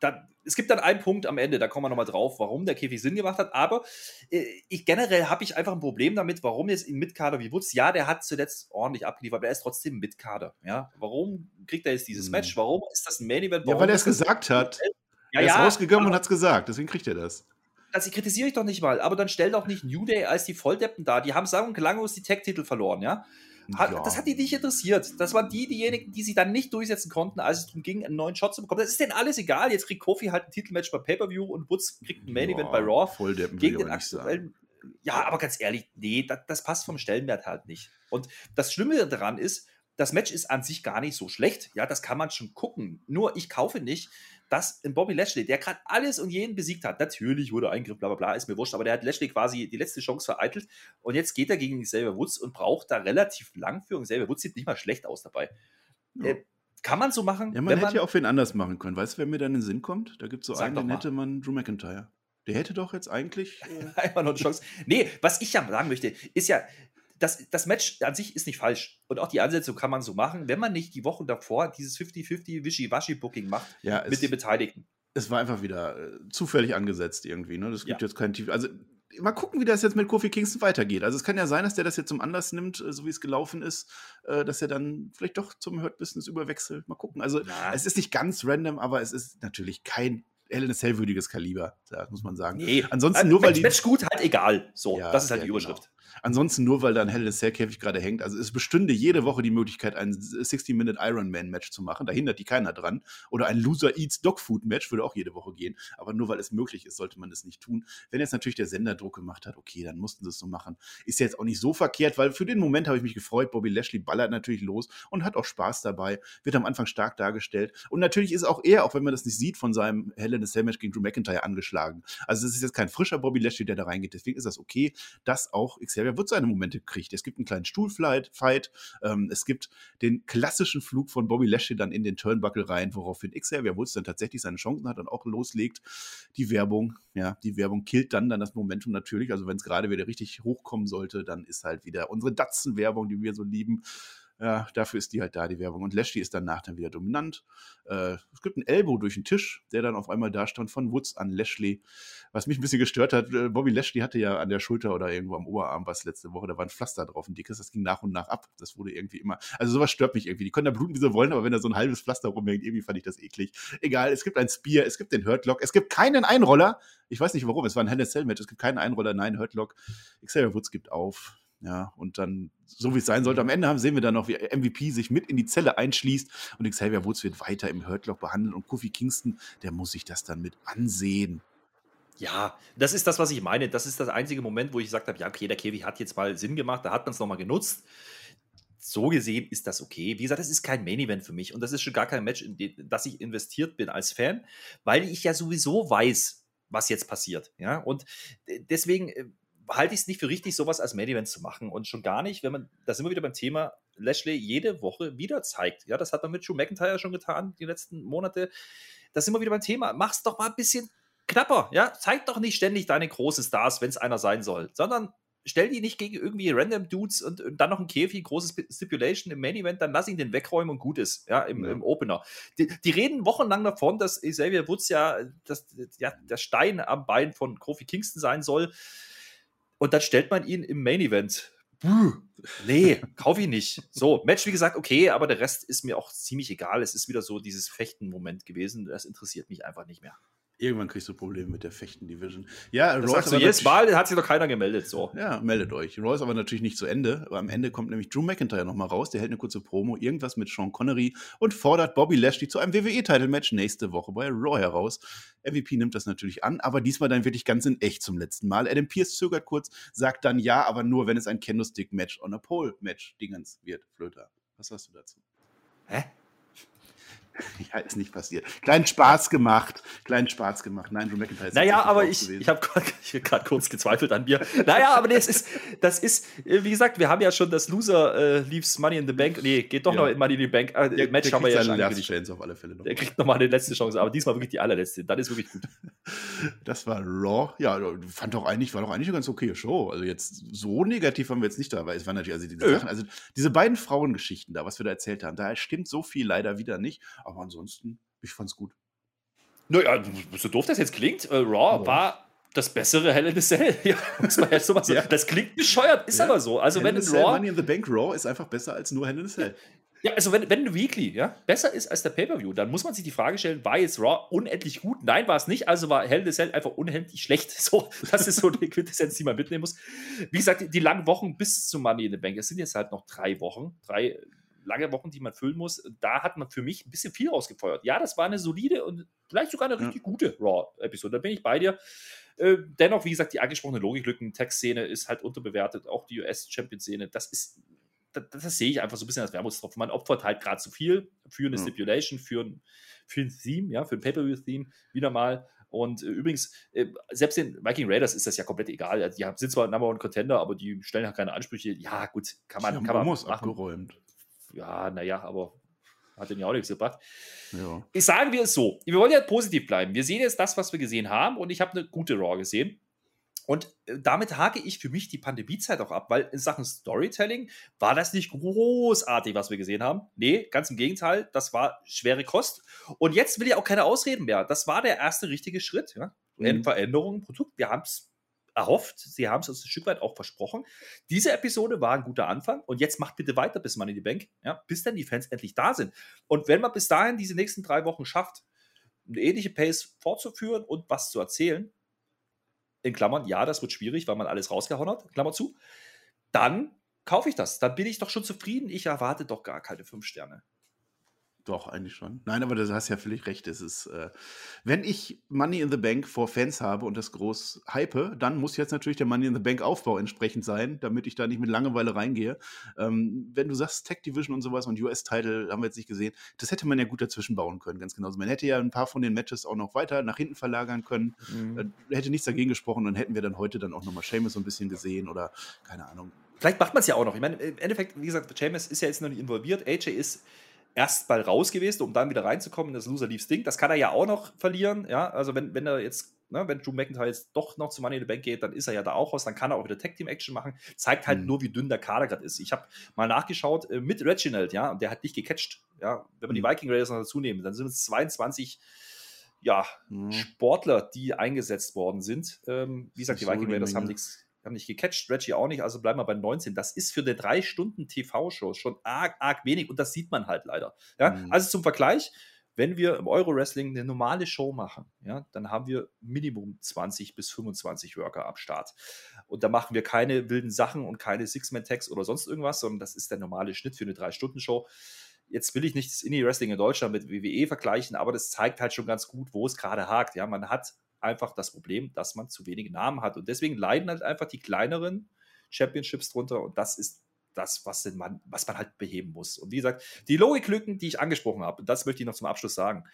da, es gibt dann einen Punkt am Ende, da kommen wir nochmal drauf, warum der Käfig Sinn gemacht hat. Aber äh, ich generell habe ich einfach ein Problem damit, warum jetzt in Mitkader wie Wutz, ja, der hat zuletzt ordentlich abgeliefert, aber er ist trotzdem Mitkader. Ja? Warum kriegt er jetzt dieses hm. Match? Warum ist das ein Main Event? Warum ja, weil er es gesagt hat. Ja, er ist ja, rausgegangen und hat es gesagt, deswegen kriegt er das. Das kritisiere ich doch nicht mal, aber dann stell doch nicht New Day als die Volldeppen da. Die haben sagen und klanglos die Tech-Titel verloren, ja? Hat, ja. Das hat die nicht interessiert. Das waren die, diejenigen, die sich dann nicht durchsetzen konnten, als es darum ging, einen neuen Shot zu bekommen. Das ist denen alles egal. Jetzt kriegt Kofi halt ein Titelmatch bei Pay-Per-View und Woods kriegt ein Main-Event bei Raw. Voll der gegen den aktuellen. Ja, aber ganz ehrlich, nee, das, das passt vom Stellenwert halt nicht. Und das Schlimme daran ist, das Match ist an sich gar nicht so schlecht. Ja, das kann man schon gucken. Nur ich kaufe nicht, dass ein Bobby Lashley, der gerade alles und jeden besiegt hat, natürlich wurde Eingriff, bla bla bla, ist mir wurscht, aber der hat Lashley quasi die letzte Chance vereitelt und jetzt geht er gegen Xavier Woods und braucht da relativ lang für und Xavier Woods sieht nicht mal schlecht aus dabei. Ja. Äh, kann man so machen? Ja, man hätte man, ja auch wen anders machen können. Weißt du, wer mir dann in den Sinn kommt? Da gibt es so einen, den hätte man Drew McIntyre. Der hätte doch jetzt eigentlich. Äh [LAUGHS] Einfach noch eine Chance. Nee, was ich ja sagen möchte, ist ja, das, das Match an sich ist nicht falsch. Und auch die Ansetzung kann man so machen, wenn man nicht die Wochen davor dieses 50-50 Wischi-Waschi-Booking macht ja, mit den Beteiligten. Es war einfach wieder äh, zufällig angesetzt irgendwie. Ne? Das gibt ja. jetzt keinen Tief. Also mal gucken, wie das jetzt mit Kofi Kingston weitergeht. Also es kann ja sein, dass der das jetzt zum Anlass nimmt, äh, so wie es gelaufen ist, äh, dass er dann vielleicht doch zum Hurt Business überwechselt. Mal gucken. Also ja. es ist nicht ganz random, aber es ist natürlich kein Hell in a Cell-würdiges Kaliber, das muss man sagen. Nee, ansonsten also, nur weil die Match gut halt egal. So, ja, das ist halt ja, die Überschrift. Genau. Ansonsten nur, weil da ein Hell in a Cell-Käfig gerade hängt. Also es bestünde jede Woche die Möglichkeit, ein 60-Minute Ironman-Match zu machen. Da hindert die keiner dran. Oder ein Loser Eats Dogfood-Match würde auch jede Woche gehen. Aber nur weil es möglich ist, sollte man es nicht tun. Wenn jetzt natürlich der Sender Druck gemacht hat, okay, dann mussten sie es so machen. Ist jetzt auch nicht so verkehrt, weil für den Moment habe ich mich gefreut. Bobby Lashley ballert natürlich los und hat auch Spaß dabei. Wird am Anfang stark dargestellt. Und natürlich ist auch er, auch wenn man das nicht sieht, von seinem Hell in a Cell-Match gegen Drew McIntyre angeschlagen. Also es ist jetzt kein frischer Bobby Lashley, der da reingeht. Deswegen ist das okay, dass auch Xavier Woods seine Momente kriegt. Es gibt einen kleinen Stuhlfight, ähm, es gibt den klassischen Flug von Bobby Lashley dann in den Turnbuckle rein, woraufhin Xavier Woods dann tatsächlich seine Chancen hat und auch loslegt. Die Werbung, ja, die Werbung killt dann dann das Momentum natürlich. Also wenn es gerade wieder richtig hochkommen sollte, dann ist halt wieder unsere Datsen-Werbung, die wir so lieben, ja, dafür ist die halt da, die Werbung. Und Lashley ist danach dann wieder dominant. Äh, es gibt einen Elbow durch den Tisch, der dann auf einmal da stand von Woods an Lashley. Was mich ein bisschen gestört hat, äh, Bobby Lashley hatte ja an der Schulter oder irgendwo am Oberarm was letzte Woche, da war ein Pflaster drauf, ein dickes, das ging nach und nach ab. Das wurde irgendwie immer, also sowas stört mich irgendwie. Die können da bluten, wie sie wollen, aber wenn da so ein halbes Pflaster rumhängt, irgendwie fand ich das eklig. Egal, es gibt ein Spear, es gibt den Hurtlock, es gibt keinen Einroller. Ich weiß nicht warum, es war ein Hell Match, es gibt keinen Einroller, nein, Hurtlock. Xavier Woods gibt auf. Ja, und dann, so wie es sein sollte, am Ende haben, sehen wir dann noch, wie MVP sich mit in die Zelle einschließt und Xavier Woods wird weiter im Hurtlock behandelt und Kofi Kingston, der muss sich das dann mit ansehen. Ja, das ist das, was ich meine. Das ist das einzige Moment, wo ich gesagt habe, ja, okay, der Käfig hat jetzt mal Sinn gemacht, da hat man es nochmal genutzt. So gesehen ist das okay. Wie gesagt, das ist kein Main-Event für mich und das ist schon gar kein Match, in das ich investiert bin als Fan, weil ich ja sowieso weiß, was jetzt passiert. Ja, und deswegen äh, halte ich es nicht für richtig, sowas als Main Event zu machen. Und schon gar nicht, wenn man, da sind wir wieder beim Thema, Lashley jede Woche wieder zeigt. Ja, das hat man mit Drew McIntyre schon getan, die letzten Monate. Da sind wir wieder beim Thema. Mach's doch mal ein bisschen knapper. Ja, zeig doch nicht ständig deine großen Stars, wenn es einer sein soll, sondern stell die nicht gegen irgendwie random Dudes und, und dann noch ein Käfig, großes Stipulation im Main Event, dann lass ihn den wegräumen und gut ist, ja, im, ja. im Opener. Die, die, reden wochenlang davon, dass Xavier Woods ja, das, ja der Stein am Bein von Kofi Kingston sein soll. Und dann stellt man ihn im Main Event. Puh, nee, kauf ihn nicht. So, Match, wie gesagt, okay, aber der Rest ist mir auch ziemlich egal. Es ist wieder so dieses Fechten-Moment gewesen. Das interessiert mich einfach nicht mehr. Irgendwann kriegst du Probleme mit der Fechten-Division. Ja, das Raw jedes Mal hat sich noch keiner gemeldet. So. Ja, meldet euch. Raw ist aber natürlich nicht zu Ende. Aber am Ende kommt nämlich Drew McIntyre nochmal raus. Der hält eine kurze Promo, irgendwas mit Sean Connery und fordert Bobby Lashley zu einem WWE-Title-Match nächste Woche bei Raw heraus. MVP nimmt das natürlich an, aber diesmal dann wirklich ganz in echt zum letzten Mal. Adam Pierce zögert kurz, sagt dann ja, aber nur, wenn es ein Candlestick-Match on a Pole-Match-Dingens wird. Flöter. Was hast du dazu? Hä? [LAUGHS] Ja, ist nicht passiert. Kleinen Spaß gemacht. Kleinen Spaß gemacht. Nein, Drew McIntyre ist Naja, aber ich, ich habe gerade [LAUGHS] kurz gezweifelt an mir. Naja, aber das ist, das ist, wie gesagt, wir haben ja schon das Loser äh, Leaves Money in the Bank. Nee, geht doch ja. noch in Money in the Bank. Äh, der, Match der haben wir ja schon angekündigt. Chance auf alle Fälle noch. Der kriegt nochmal eine letzte Chance, aber diesmal wirklich die allerletzte. Dann ist wirklich gut. [LAUGHS] Das war Raw. Ja, fand doch eigentlich, war doch eigentlich eine ganz okay Show. Also jetzt so negativ haben wir jetzt nicht da, weil es waren natürlich also diese Sachen, also diese beiden Frauengeschichten da, was wir da erzählt haben, da stimmt so viel leider wieder nicht. Aber ansonsten, ich fand's gut. Naja, so doof das jetzt klingt, äh, Raw aber war das bessere Hell in the Cell. [LAUGHS] ja, muss man jetzt so mal sagen. Ja. Das klingt bescheuert, ist ja. aber so. Also Hell wenn in Raw Money in the Bank Raw ist einfach besser als nur Hell in the Cell. Ja, also wenn, wenn ein Weekly ja, besser ist als der Pay-Per-View, dann muss man sich die Frage stellen, war jetzt Raw unendlich gut? Nein, war es nicht. Also war Hell in the Cell einfach unendlich schlecht. [LAUGHS] So, das ist so die Quintessenz, die man mitnehmen muss. Wie gesagt, die, die langen Wochen bis zum Money in the Bank, es sind jetzt halt noch drei Wochen, drei lange Wochen, die man füllen muss, da hat man für mich ein bisschen viel rausgefeuert. Ja, das war eine solide und vielleicht sogar eine richtig ja. gute Raw-Episode. Da bin ich bei dir. Äh, dennoch, wie gesagt, die angesprochene Logiklücken, Tech-Szene ist halt unterbewertet, auch die US-Champion-Szene, das ist, das, das, sehe ich einfach so ein bisschen als Wermutstropfen. Man opfert halt gerade zu viel für eine ja. Stipulation, für ein, für ein Theme, ja, für ein Pay-Per-View-Theme, wieder mal. Und äh, übrigens, äh, selbst den Viking Raiders ist das ja komplett egal. Die sind zwar Number One Contender, aber die stellen ja keine Ansprüche. Ja, gut, kann man, kann man machen. abgeräumt ja, naja, aber hat den ja auch nichts gebracht. Ja. Ich sagen wir es so: Wir wollen ja positiv bleiben. Wir sehen jetzt das, was wir gesehen haben, und ich habe eine gute Raw gesehen. Und äh, damit hake ich für mich die Pandemiezeit auch ab, weil in Sachen Storytelling war das nicht großartig, was wir gesehen haben. Nee, ganz im Gegenteil, das war schwere Kost. Und jetzt will ich auch keine Ausreden mehr. Das war der erste richtige Schritt. Ja? Mhm. Veränderung im Produkt. Wir haben es erhofft, sie haben es uns ein Stück weit auch versprochen. Diese Episode war ein guter Anfang und jetzt macht bitte weiter bis Money in die Bank, ja, bis dann die Fans endlich da sind. Und wenn man bis dahin diese nächsten drei Wochen schafft, eine ähnliche Pace fortzuführen und was zu erzählen, in Klammern, ja, das wird schwierig, weil man alles rausgehauen hat, Klammer zu, dann kaufe ich das. Dann bin ich doch schon zufrieden. Ich erwarte doch gar keine fünf Sterne. Doch, eigentlich schon. Nein, aber du hast ja völlig recht. Es ist, äh, wenn ich Money in the Bank vor Fans habe und das groß hype, dann muss jetzt natürlich der Money in the Bank Aufbau entsprechend sein, damit ich da nicht mit Langeweile reingehe. Ähm, wenn du sagst Tech Division und sowas und US-Title haben wir jetzt nicht gesehen, das hätte man ja gut dazwischen bauen können, ganz genauso. Man hätte ja ein paar von den Matches auch noch weiter nach hinten verlagern können. Mhm. Äh, hätte nichts dagegen gesprochen und hätten wir dann heute dann auch nochmal Seamus so ein bisschen gesehen oder keine Ahnung. Vielleicht macht man es ja auch noch. Ich meine, im Endeffekt, wie gesagt, Seamus ist ja jetzt noch nicht involviert. AJ ist erst mal raus gewesen, um dann wieder reinzukommen in das Loser Leaves Ding. Das kann er ja auch noch verlieren. Ja, also wenn, wenn er jetzt, ne, wenn Drew McIntyre jetzt doch noch zu Money in the Bank geht, dann ist er ja da auch raus. Dann kann er auch wieder Tag Team Action machen. Zeigt halt mhm. nur, wie dünn der Kader gerade ist. Ich habe mal nachgeschaut äh, mit Reginald, ja, und der hat nicht gecatcht. Ja, wenn wir mhm. die Viking Raiders noch dazu nehmen, dann sind es 22 ja, mhm. Sportler, die eingesetzt worden sind. Ähm, wie gesagt, die Viking Raiders haben nichts haben nicht gecatcht, Reggie auch nicht, also bleiben wir bei 19. Das ist für eine drei Stunden TV-Show schon arg, arg wenig und das sieht man halt leider. Ja? Mhm. Also zum Vergleich, wenn wir im Euro-Wrestling eine normale Show machen, ja, dann haben wir Minimum 20 bis 25 Worker am Start. Und da machen wir keine wilden Sachen und keine Six-Man-Tags oder sonst irgendwas, sondern das ist der normale Schnitt für eine Drei-Stunden-Show. Jetzt will ich nicht das Indie-Wrestling in Deutschland mit WWE vergleichen, aber das zeigt halt schon ganz gut, wo es gerade hakt. Ja, man hat einfach das Problem, dass man zu wenige Namen hat. Und deswegen leiden halt einfach die kleineren Championships drunter. Und das ist das, was man, was man halt beheben muss. Und wie gesagt, die Logiklücken, die ich angesprochen habe, das möchte ich noch zum Abschluss sagen,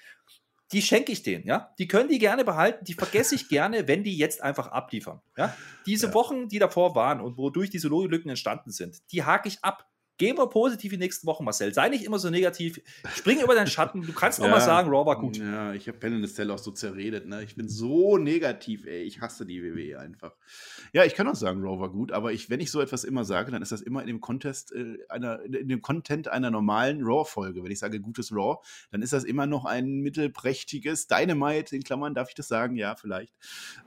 die schenke ich denen, ja. Die können die gerne behalten, die vergesse ich gerne, [LAUGHS] wenn die jetzt einfach abliefern. Ja? Diese ja. Wochen, die davor waren und wodurch diese Logiklücken entstanden sind, die hake ich ab. Gehen wir positiv in die nächsten Wochen, Marcel. Sei nicht immer so negativ. Spring über deinen Schatten. Du kannst auch [LAUGHS] ja, mal sagen, Raw war gut. Ja, ich habe Penn Cell auch so zerredet. Ne? Ich bin so negativ, ey. Ich hasse die WWE einfach. Ja, ich kann auch sagen, Raw war gut, aber ich, wenn ich so etwas immer sage, dann ist das immer in dem Contest äh, einer, in dem Content einer normalen Raw-Folge. Wenn ich sage gutes Raw, dann ist das immer noch ein mittelprächtiges Dynamite, in Klammern, darf ich das sagen? Ja, vielleicht.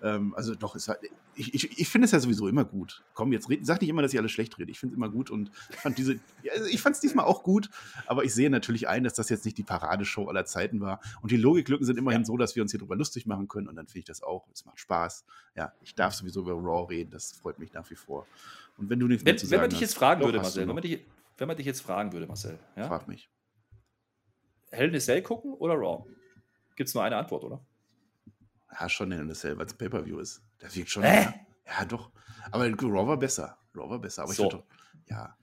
Ähm, also doch, ist halt, ich, ich, ich finde es ja sowieso immer gut. Komm, jetzt red, sag nicht immer, dass ich alles schlecht rede. Ich finde es immer gut und fand diese, also ich fand es diesmal auch gut, aber ich sehe natürlich ein, dass das jetzt nicht die Paradeshow aller Zeiten war. Und die Logiklücken sind immerhin ja. so, dass wir uns hier drüber lustig machen können und dann finde ich das auch. Es macht Spaß. Ja, ich darf sowieso über Raw reden, das freut mich nach wie vor. Und wenn du nichts wenn, Wenn man dich jetzt fragen würde, Marcel, wenn man, dich, wenn man dich jetzt fragen würde, Marcel, ja? frag mich. Hell in gucken oder Raw? Gibt es nur eine Antwort, oder? Ja, schon in a Cell, weil es Pay-Per-View ist. Das wiegt schon. Äh? Ja, doch. Aber Raw war besser. Raw war besser. Aber so. ich würde, ja.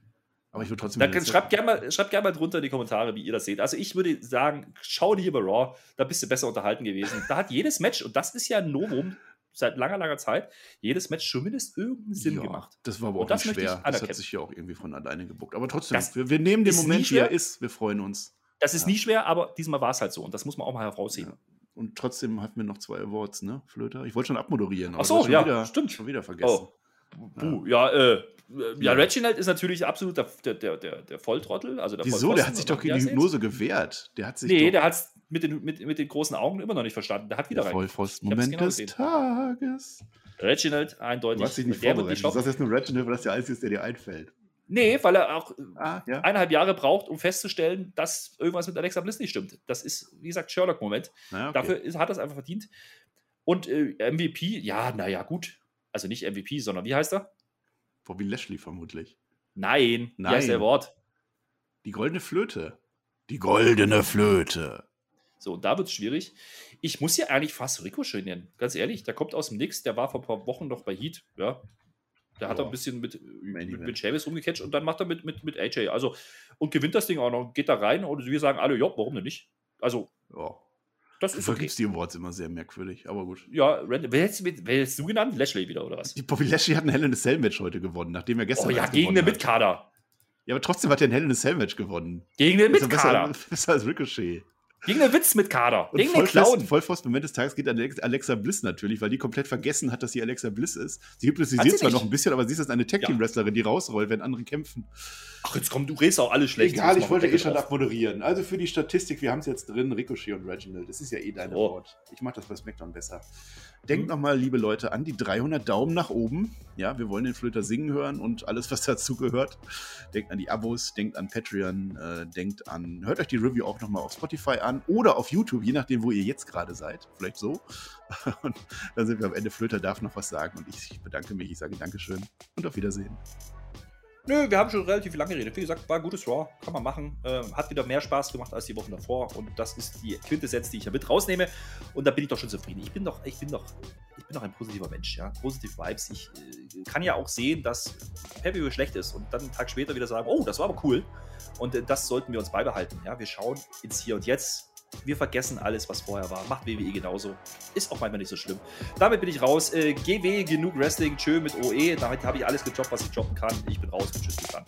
Aber ich würde trotzdem. Dann schreibt gerne mal, schreibt gern mal drunter in die Kommentare, wie ihr das seht. Also ich würde sagen, schau dir lieber Raw, da bist du besser unterhalten gewesen. Da hat jedes Match, und das ist ja ein Novum seit langer, langer Zeit, jedes Match zumindest irgendeinen Sinn ja, gemacht. Das war aber auch nicht schwer. Das hat sich ja auch irgendwie von alleine gebuckt. Aber trotzdem, wir, wir, nehmen den Moment, wie er ist. Wir freuen uns. Das ist ja. nie schwer, aber diesmal war es halt so. Und das muss man auch mal herausheben. Ja. Und trotzdem hatten wir noch zwei Awards, ne, Flöter? Ich wollte schon abmoderieren. Ach so, ja, wieder, stimmt. Schon wieder vergessen. Oh. Puh, ja, äh, ja, ja, Reginald ist natürlich absolut der, der, der, der Volltrottel. Also der Wieso? Der hat sich doch gegen die Hypnose gewehrt. Der hat sich nee, der hat es mit den, mit, mit den großen Augen immer noch nicht verstanden. Der hat wieder rein. Vollpfosten-Moment genau des gesehen. Tages. Reginald, eindeutig. Du hast dich nicht vorbereitet. Du sagst jetzt nur Reginald, weil das der Einzige ist, der dir einfällt. Nee, weil er auch ah, ja. eineinhalb Jahre braucht, um festzustellen, dass irgendwas mit Alexa Bliss nicht stimmt. Das ist, wie gesagt, Sherlock-Moment. okay. Dafür ist, hat er es einfach verdient. Und äh, MVP, ja, naja, gut. Also nicht MVP, sondern wie heißt er? Bobby Lashley vermutlich. Nein, Nein. wie heißt der Wort? Die goldene Flöte. Die goldene Flöte. So, und da wird es schwierig. Ich muss ja eigentlich fast Ricochet nennen. Ganz ehrlich, der kommt aus dem Nix, der war vor ein paar Wochen noch bei Heat. Ja, der hat oh. ein bisschen mit, mit, mit Chavis rumgecatcht und dann macht er mit, mit, mit AJ. Also, und gewinnt das Ding auch noch, geht da rein und wir sagen alle, ja, warum denn nicht? Also, ja. Das ist du vergibst okay. die Awards immer sehr merkwürdig, aber gut. Ja, wer hättest, wer hättest du genannt? Lashley wieder, oder was? Die Bobby Lashley hat ein Hell in a Cell Match heute gewonnen, nachdem er gestern. Oh ja, gegen den Mitkader. Ja, aber trotzdem hat er ein Hell in a Cell Match gewonnen. Gegen den Mitkader. Besser, [LAUGHS] besser als Ricochet. Gegen Witz mit Kader. Gegen den Clown. Vollpfosten Moment des Tages geht an Alexa Bliss natürlich, weil die komplett vergessen hat, dass sie Alexa Bliss ist. Sie hypnotisiert zwar noch ein bisschen, aber sie ist eine Tag-Team-Wrestlerin, die rausrollt, wenn andere kämpfen. Ach, jetzt komm, du redest auch alles schlecht. Egal, ich wollte eh schon abmoderieren. Also für die Statistik, wir haben es jetzt drin, Ricochet und Reginald. Das ist ja eh deine oh. Wort. Ich mache das bei SmackDown besser. Denkt mhm. nochmal, liebe Leute, an die 300 Daumen nach oben. Ja, wir wollen den Flöter singen hören und alles, was dazu gehört. Denkt an die Abos, denkt an Patreon, äh, denkt an, hört euch die Review auch nochmal auf Spotify an oder auf YouTube, je nachdem, wo ihr jetzt gerade seid. Vielleicht so. [LAUGHS] Und dann sind wir am Ende. Flöter darf noch was sagen und ich bedanke mich. Ich sage Dankeschön und auf Wiedersehen. Nö, wir haben schon relativ lange geredet. Wie gesagt, war ein gutes Raw, kann man machen. Ähm, hat wieder mehr Spaß gemacht als die Wochen davor. Und das ist die Quintessenz, die ich ja mit rausnehme. Und da bin ich doch schon zufrieden. Ich bin doch, ich bin doch, ich bin doch ein positiver Mensch, ja. Positive Vibes. Ich äh, kann ja auch sehen, dass Pay schlecht ist und dann einen Tag später wieder sagen, oh, das war aber cool. Und äh, das sollten wir uns beibehalten. Ja, wir schauen ins Hier und Jetzt wir vergessen alles, was vorher war. Macht WWE genauso. Ist auch manchmal nicht so schlimm. Damit bin ich raus. Äh, GW, genug Wrestling. Tschö mit OE. Damit habe ich alles gejobbt, was ich jobben kann. Ich bin raus. Tschüss, bis dann.